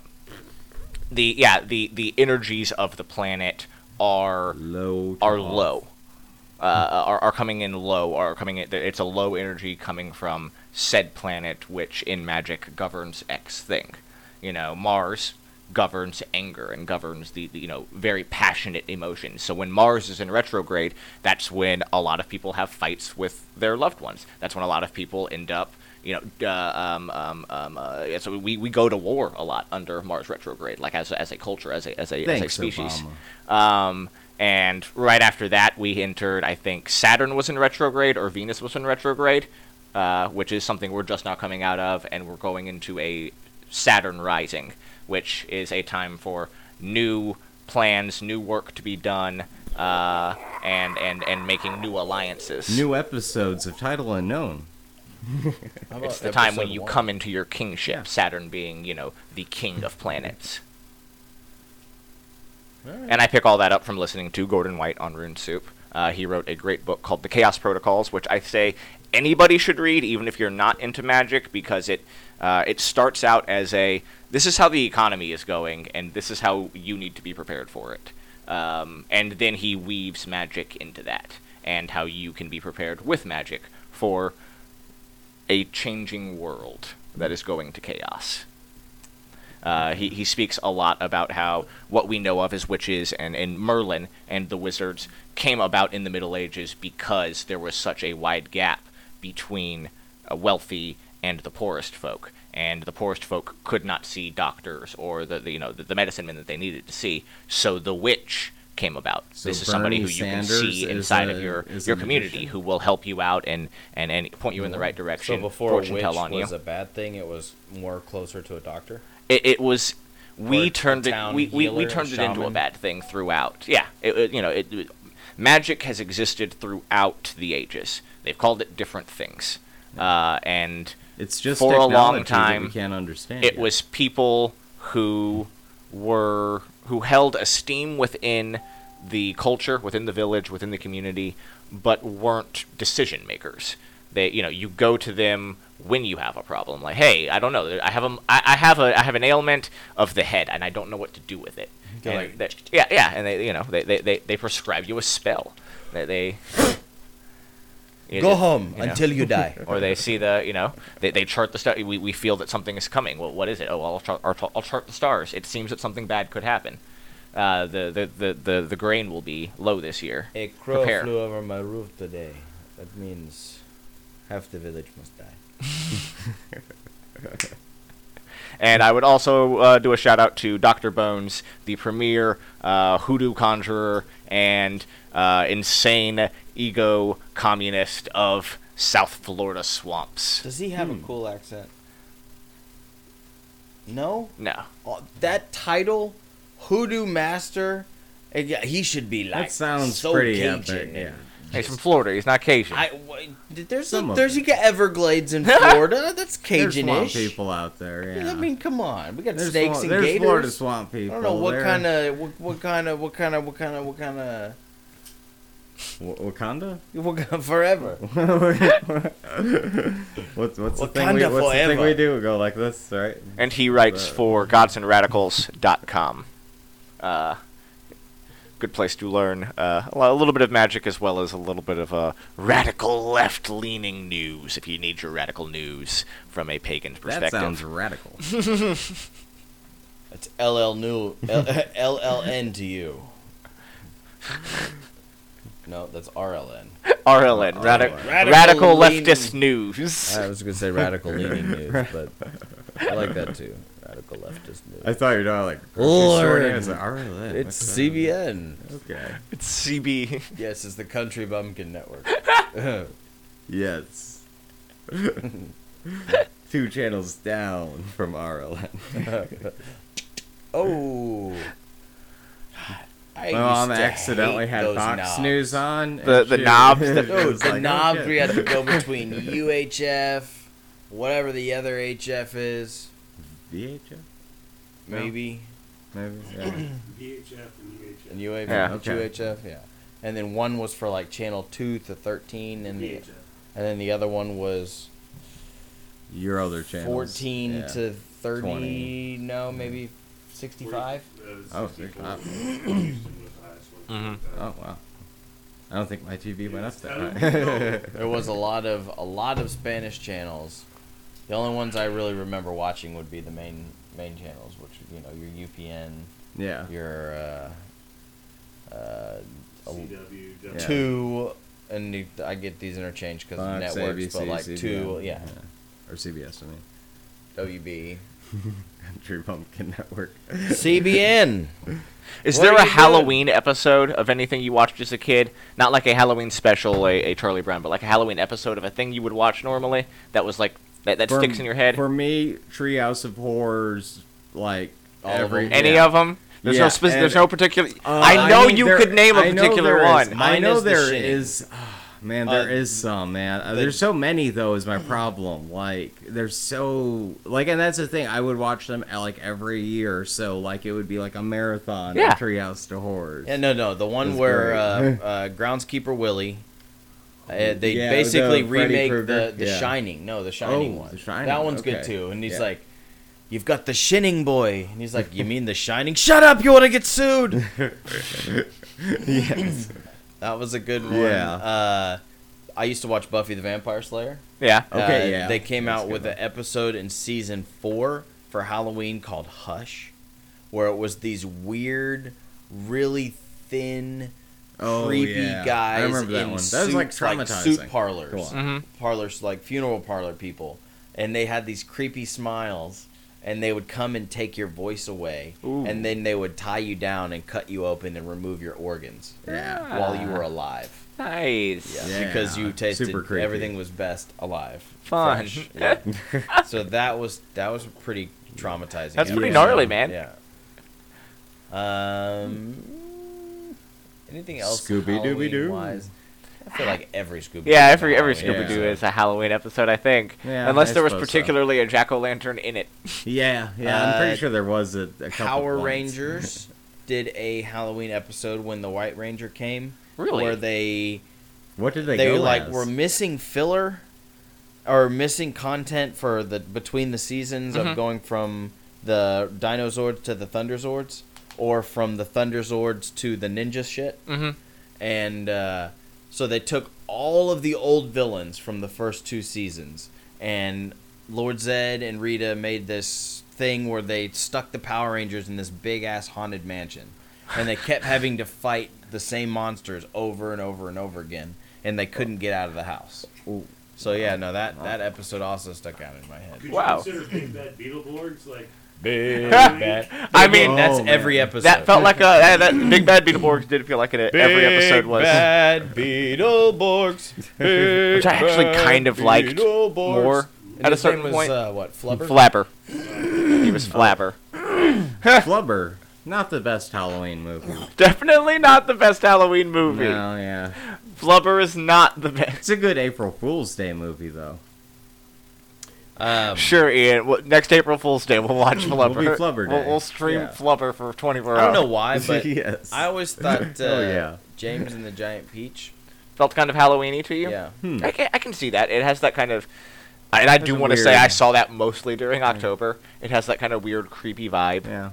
the yeah the the energies of the planet are low. are off. low. Uh, are, are coming in low, are coming in. It's a low energy coming from said planet, which in magic governs X thing. You know, Mars governs anger and governs the, the you know very passionate emotions. So when Mars is in retrograde, that's when a lot of people have fights with their loved ones. That's when a lot of people end up you know, uh, um, um, um, uh, yeah, so we, we go to war a lot under Mars retrograde, like as, a- as a culture, as a, as a, as a Thanks, species. Um, and right after that, we entered, I think Saturn was in retrograde or Venus was in retrograde, uh, which is something we're just now coming out of, and we're going into a Saturn rising, which is a time for new plans, new work to be done, uh, and, and, and making new alliances. New episodes of Title Unknown. It's the time when you come into your kingship, Saturn being, you know, the king of planets. And I pick all that up from listening to Gordon White on Rune Soup. Uh, he wrote a great book called The Chaos Protocols, which I say anybody should read, even if you're not into magic, because it uh, it starts out as a this is how the economy is going, and this is how you need to be prepared for it. Um, and then he weaves magic into that, and how you can be prepared with magic for a changing world that is going to chaos. Uh, he, he speaks a lot about how what we know of as witches and, and Merlin and the wizards came about in the Middle Ages because there was such a wide gap between uh, wealthy and the poorest folk. And the poorest folk could not see doctors or the, the you know the, the medicine men that they needed to see. So the witch came about. So this is somebody who you can Sanders see inside a- of your your community magician? who will help you out and, and, and point you in the right So direction. before fortune witch tell on you was a bad thing, it was more closer to a doctor. it, it was we Or turned it we, we, we turned it into a bad thing throughout yeah it, it- you know it, it- magic has existed throughout the ages they've called it different things uh, and It's just For a long time, we can't understand. it yet. was people who were who held esteem within the culture within the village within the community but weren't decision makers. They you know you go to them when you have a problem. Like hey i don't know. I have a i, I have a i have an ailment of the head and i don't know what to do with it. Like- they- yeah yeah and they you know they they, they, they prescribe you a spell. They, they you Go home you know until you die. or they see the you know they, they chart the star we, we feel that something is coming well what is it oh I'll, chart, I'll, I'll chart the stars it seems that something bad could happen uh, the, the, the, the, the grain will be low this year A crow Prepare. flew over my roof today. That means half the village must die. and I would also uh, do a shout out to Dr. Bones the premier uh, hoodoo conjurer and uh, insane ego communist of South Florida swamps Does he have Hmm. a cool accent? No. no Oh, that title, Hoodoo Master. eh, Yeah, he should be like. That sounds so pretty Cajun epic. Yeah. he's from Florida he's not Cajun I w- there's Some a, there's it. you got Everglades in Florida. That's Cajunish. There's swamp people out there. Yeah. I mean, come on. We got there's snakes swamp, and there's gators. Florida swamp people. I don't know what kind of what, what kind of what kind of what kind of what kind of Wa- Wakanda. what kind of forever. what's what's the thing we Wakanda what's the thing forever. we do? We go like this, right? and he writes Uh, for godsandradicals.com. Uh, good place to learn uh, a lo- a little bit of magic as well as a little bit of uh, radical left-leaning news if you need your radical news from a pagan's That perspective. sounds radical. That's LL new L- LLN to you. No, that's RLN. RLN, radi- Radical radical, leftist news. I was gonna say radical leaning news, but I like that too. Radical leftist news. I thought you were talking like Lord. It's like, RLN. it's what's that? CBN. Okay. It's CB. Yes, it's the Country Bumpkin Network. Yes. Two channels down from RLN. oh. I My mom accidentally had those Fox knobs. News on. The- and the she- knobs that- it Dude, the like, oh, oh knobs shit. we had to go between UHF, whatever the other HF is, VHF? maybe, Maybe. Yeah. VHF and UHF. and UHF, Yeah. Okay. UHF, yeah. And then one was for like channel two to thirteen, and the and then the other one was Your other channels. fourteen yeah. to thirty. 20. No, maybe sixty-five. Oh, 65. 65. Houston was the highest one. Mhm. Oh wow. I don't think my TV went up I that high. There was a lot of a lot of Spanish channels. The only ones I really remember watching would be the main main channels, which you know your UPN, Yeah. your uh, uh, CW, Yeah. two, and you, I get these interchanged because of Fox, networks, but ABC, like two, CBS, yeah, Or CBS, I mean. WB, Country Pumpkin Network. CBN. Is What there a you doing? Halloween episode of anything you watched as a kid? Not like a Halloween special, a, a Charlie Brown, but like a Halloween episode of a thing you would watch normally that was like that, that For- sticks in your head. For me, Treehouse of Horrors, like All of every them? Any yeah. of them? There's Yeah, no spec- and- There's no particular. Uh, I know mean, you there- could name a I know particular there is- one. I Mine know is The there Shining. Is. man, there Uh, is some man. Uh, the- there's so many though. Is my problem. Like there's so like, and that's the thing. I would watch them uh, like every year so. Like it would be like a marathon. Yeah. of Treehouse to Horrors. Yeah, no, no, the one That's where uh, uh, groundskeeper Willie. Uh, they Yeah, basically the remake Krueger? the the Yeah. Shining. No, the Shining Oh, one. The Shining, That one's good too. And he's Yeah. like, "You've got the Shinning boy," and he's like, "You mean the Shining? Shut up! You want to get sued?" yes. That was a good one. Yeah. Uh, I used to watch Buffy the Vampire Slayer. yeah. Okay, Uh, yeah. They came That's out with one. an episode in season four for Halloween called Hush, where it was these weird, really thin, Oh, creepy yeah. guys I remember that in one. That suits, was like suit traumatizing. parlors, Go on. Mhm. parlors like funeral parlor people, and they had these creepy smiles. And they would come and take your voice away, Ooh. and then they would tie you down and cut you open and remove your organs Yeah. while you were alive. Nice. Yeah, Yeah. because you tasted Super creepy. everything was best alive. Fun. Fresh. Yeah. so that was that was pretty traumatizing. That's pretty episode. gnarly, man. Yeah. Um. Anything else? Scooby-Dooby-Doo. Halloween-wise? I feel like every Scooby. Yeah, every every Scooby Doo episode. is a Halloween episode, I think. Yeah, Unless I there was suppose so. particularly a jack o' lantern in it. Yeah, yeah. I'm Uh, pretty sure there was a, a couple Power ones. Rangers did a Halloween episode when the White Ranger came. Really? Where they What did they, they, go like as? were missing filler or missing content for the between the seasons Mhm. of going from the Dinozords to the Thunderzords or from the Thunderzords to the ninja shit. Mm-hmm. And uh, so they took all of the old villains from the first two seasons and Lord Zed and Rita made this thing where they stuck the Power Rangers in this big ass haunted mansion. And they kept having to fight the same monsters over and over and over again. And they couldn't get out of the house. Ooh. So yeah, no, that, that episode also stuck out in my head. Could Wow. you consider Big Bad Beetleborgs like Big bad. I mean, that's man. every episode. that felt like a that, that Big Bad Beetleborgs did feel like it. Every episode was. Bad Beetleborgs. Which I actually kind of liked more And at a certain was, point. uh, what, Flubber? Flabber. He was Flabber. Flubber. Not the best Halloween movie. Definitely not the best Halloween movie. No, yeah. Flubber is not the best. It's a good April Fool's Day movie, though. Um, Sure, Ian. Well, next April Fool's Day, we'll watch Flubber. Will be Flubber We'll, we'll stream Yeah. Flubber for 24 hours. I don't know why, but yes. I always thought uh, Oh, yeah. James and the Giant Peach. Felt kind of Halloweeny to you? Yeah. Hmm. I can, I can see that. It has that kind of. And I do want to say I saw that mostly during October. It has that kind of weird, creepy vibe. Yeah.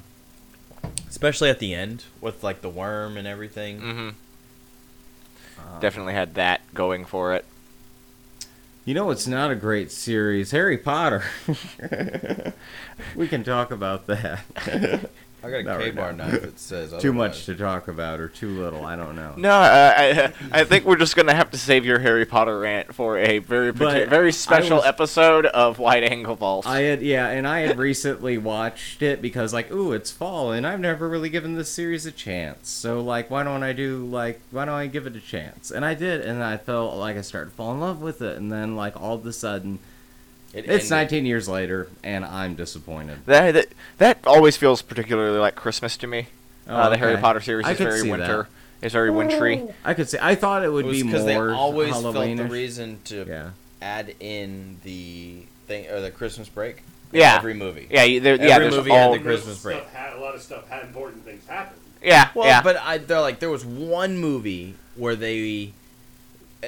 Especially at the end with like the worm and everything. hmm Uh, Definitely had that going for it. You know it's not a great series? Harry Potter. we can talk about that. I got a Not right Ka-Bar now. knife that says too much otherwise. to talk about, or too little. I don't know. No, uh, I, I think we're just gonna have to save your Harry Potter rant for a very But parti- very special was- episode of Wide Angle Vault. I had yeah, and I had recently watched it because like, ooh, it's fall, and I've never really given this series a chance. So like, why don't I do like, why don't I give it a chance? And I did, and I felt like I started to fall in love with it, and then like all of a sudden, It it's ended. 19 years later, and I'm disappointed. that, that that always feels particularly like Christmas to me. uh, the Harry Oh. Potter series I is very see winter. It's very wintry. I could say I thought it It would was be because more they always felt the reason to Yeah. add in the thing or the Christmas break. Yeah. Every movie. Yeah, there, Every yeah. There's movie had the Christmas break. Stuff had, a lot of stuff had important things happen. yeah, Well, yeah. but I they're like there was one movie where they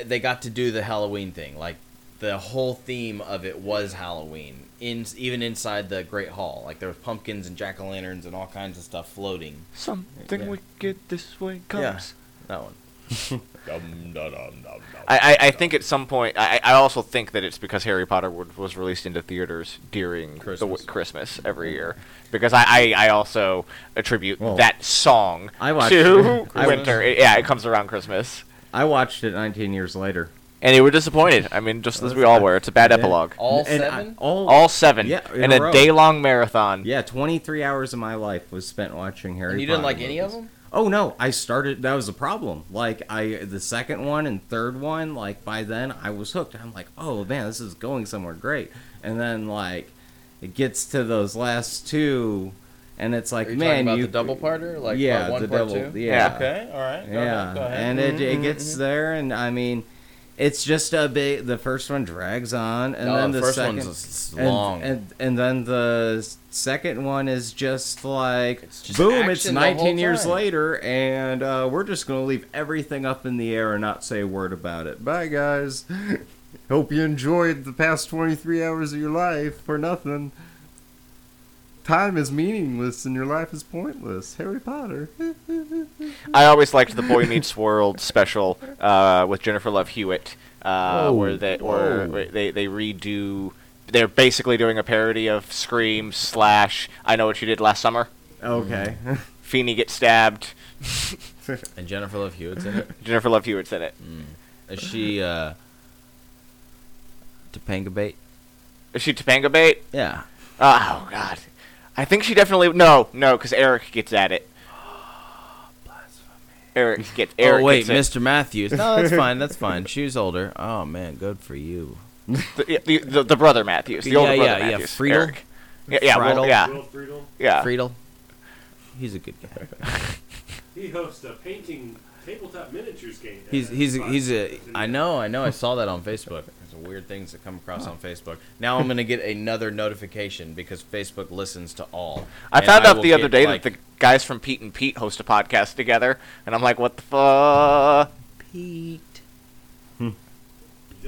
they got to do the Halloween thing. Like the whole theme of it was Halloween. In even inside the Great Hall, like there was pumpkins and jack o' lanterns and all kinds of stuff floating. Something Yeah. wicked this way comes. Yeah. That one. Dum, dum, dum, dum, dum, I, I, I think at some point I, I also think that it's because Harry Potter would, was released into theaters during the Christmas. w- Christmas every year because I, I, I also attribute Well, that song I watched- to I winter. It- yeah, it comes around Christmas, I watched it 19 years later. And they were disappointed. I mean, just as we all were. It's a bad Yeah. epilogue. All And I- seven? all, All seven Yeah, in in a a, row. day long marathon. yeah, 23 hours of my life was spent watching Harry and you didn't Potter like any of movies. them? Oh no, I started. That was the problem. Like I, the second one and third one, like by then I was hooked. I'm like, oh man, this is going somewhere great. And then like, it gets to those last two, and it's like, Are you man, talking about you the double parter? Like yeah, part one, the part double, two? yeah, Okay, all right. Go yeah, ahead, go ahead. and it, it gets Mm-hmm. there, and I mean, it's just a bit. The first one drags on, and No, then the the, first second, one's s- and- and, and then the second one is just like It's just boom, it's action the whole 19 years time. later, and uh, we're just gonna leave everything up in the air and not say a word about it. Bye, guys. Hope you enjoyed the past 23 hours of your life for nothing. Time is meaningless and your life is pointless. Harry Potter. I always liked the Boy Meets World special uh, with Jennifer Love Hewitt, uh, Whoa, where they where whoa. they they redo. They're basically doing a parody of Scream slash I Know What You Did Last Summer. okay. Feeney gets stabbed. And Jennifer Love Hewitt's in it. Jennifer Love Hewitt's in it. Is she uh Topanga bait? Is she Topanga bait? Yeah. Oh God, I think she definitely no no because Eric gets at it. Eric gets oh, Eric oh wait, gets it. Mr. Matthews. No, that's fine. That's fine. She was older. Oh man, good for you. The, the, the, the brother Matthews. The Yeah, older brother yeah, yeah, Matthews. Friedle? Eric. Yeah, yeah, well, yeah, Friedle. yeah. Friedle. He's a good guy. He hosts a painting tabletop miniatures game. He's he's a, he's a. podcast. I know, I know. I saw that on Facebook. There's weird things that come across on Facebook. Now I'm gonna get another notification because Facebook listens to all. I And found out will the other day like, that the guys from Pete and Pete host a podcast together, and I'm like, what the fuck? Pete.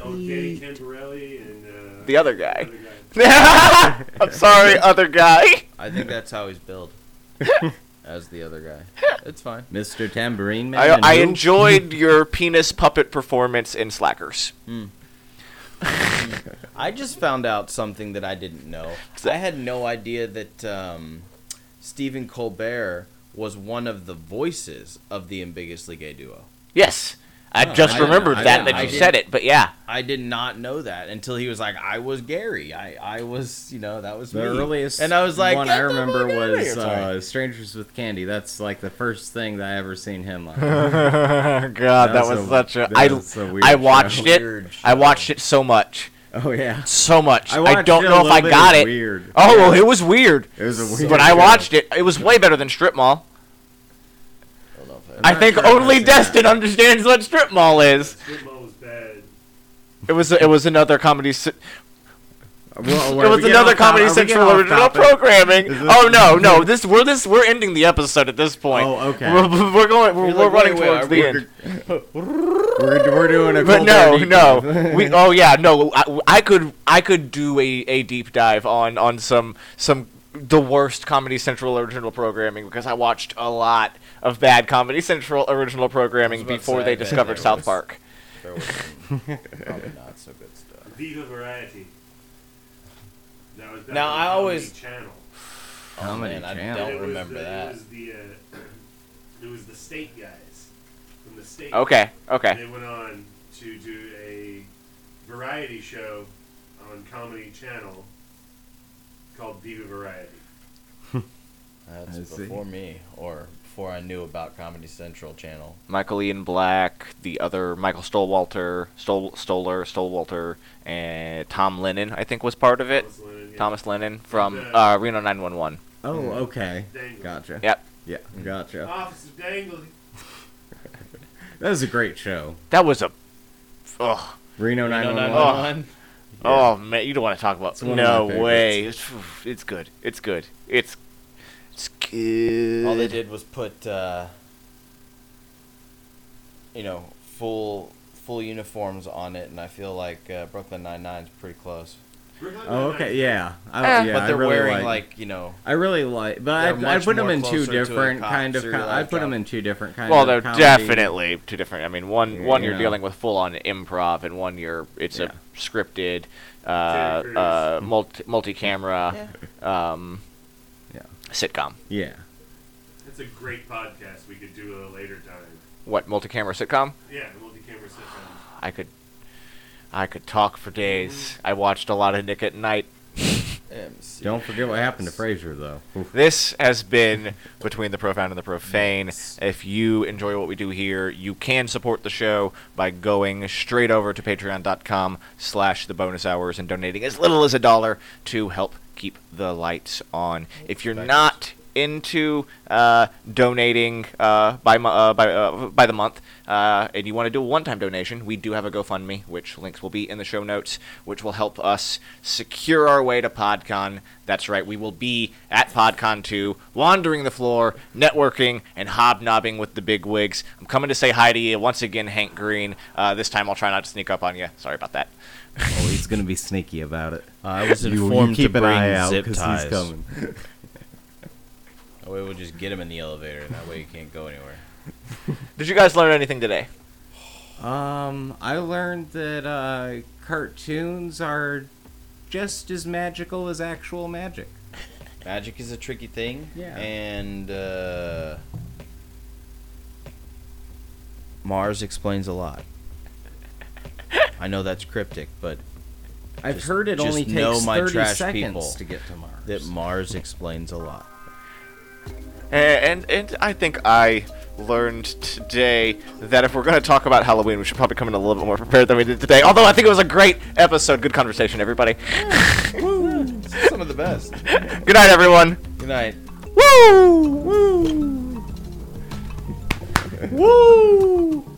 Oh, Danny Tamberelli and uh, The other guy. other guy. I'm sorry, other guy. I think that's how he's billed. As the other guy. It's fine. Mr. Tambourine Man. I, I enjoyed your penis puppet performance in Slackers. I just found out something that I didn't know. I had no idea that um, Stephen Colbert was one of the voices of the ambiguously gay duo. Yes, I Oh, just I remembered I that that I you said it, but yeah, I did not know that until he was like, "I was Gary. I, I was, you know, that was The me." earliest and I was like, one I remember was uh, Strangers with Candy. That's like the first thing that I ever seen him like. God, that That's was a- such a. that I was a weird I watched show. it. Weird I watched it so much, oh yeah. so much. I, watched don't know if I got it. Weird. Oh, well, it was weird. It was a weird. But I watched it. It was way better than Strip Mall. Don't know if I think sure only seen that. Destin understands what Strip Mall is. Strip mall was bad. It was it was another comedy. ci- Well, It was another off top- Comedy are we getting Central original topic? programming. Oh no, no! This we're this we're ending the episode at this point. Oh, okay. We're, we're going. We're, You're we're like, running wait, wait, towards are the we- end. We're, we're doing a. But no, no. we, oh yeah, no. I, I could I could do a, a deep dive on on some some the worst Comedy Central original programming because I watched a lot of bad Comedy Central original programming I was about to before they discovered there South was- Park. There was some probably not so good stuff. Viva Variety. That was Now, on I Comedy always- Channel. Oh Comedy man, I Channel. don't It remember the, that. It was the uh, it was the state guys from the state. Okay, okay. They went on to do a variety show on Comedy Channel called Viva Variety. That's I see. before me, or before I knew about Comedy Central channel. Michael Ian Black, the other Michael Stolwalter, Stol, Stoller, Stolwalter, and Tom Lennon, I think was part of it. Thomas Lennon, yeah. Thomas Lennon from The- uh, Reno 911. Oh, okay. Dangle. Gotcha. Yep. Yeah, gotcha. Officer Dangle. That was a great show. That was a. Ugh. Reno No, no, 911. Oh man, you don't want to talk about. It's No way. It's, it's good. It's good. It's it's good. All they did was put, uh, you know, full full uniforms on it, and I feel like uh, Brooklyn Nine Nine is pretty close. Brooklyn Oh, Nine-Nine. okay, yeah. I, Eh, yeah, but I they're really wearing like, like, you know. I really like, but I, I put them in two closer to a different kind of. serial I put them in two different kinds. Well, they're comedy. definitely two different. I mean, one Yeah, one you you're know. dealing with full on improv, and one you're it's Yeah. a scripted, uh, uh, multi multi camera, um, Yeah. Sitcom. Yeah. That's a great podcast we could do at a later time. What multi camera sitcom? Yeah, multi-camera sitcom. I could, I could talk for days. I watched a lot of Nick at Nite. Don't forget what happened to Frasier, though. Oof. This has been Before the Profound and the Profane. If you enjoy what we do here, you can support the show by going straight over to patreon.com slash the bonus hours and donating as little as a dollar to help keep the lights on. If you're not into uh, donating uh, by, uh, by, uh, by the month uh, and you want to do a one-time donation, we do have a GoFundMe, which links will be in the show notes, which will help us secure our way to PodCon. That's right, we will be at PodCon 2, wandering the floor, networking, and hobnobbing with the big wigs. I'm coming to say hi to you once again, Hank Green. Uh, this time I'll try not to sneak up on you. Sorry about that. Oh, he's gonna be sneaky about it. I was You- you keep to an bring eye out zip 'cause ties. he's coming. That way we'll just get him in the elevator, and that way he can't go anywhere. Did you guys learn anything today? Um, I learned that uh, cartoons are just as magical as actual magic. Magic is a tricky thing. Yeah. And uh, Mars explains a lot. I know that's cryptic, but I've Just- heard it just only know takes my 30 trash seconds people to get to Mars. that Mars explains a lot. And, and and I think I learned today that if we're going to talk about Halloween, we should probably come in a little bit more prepared than we did today. Although I think it was a great episode. Good conversation, everybody. Some of the best. Good night, everyone. Good night. Woo! Woo! Woo!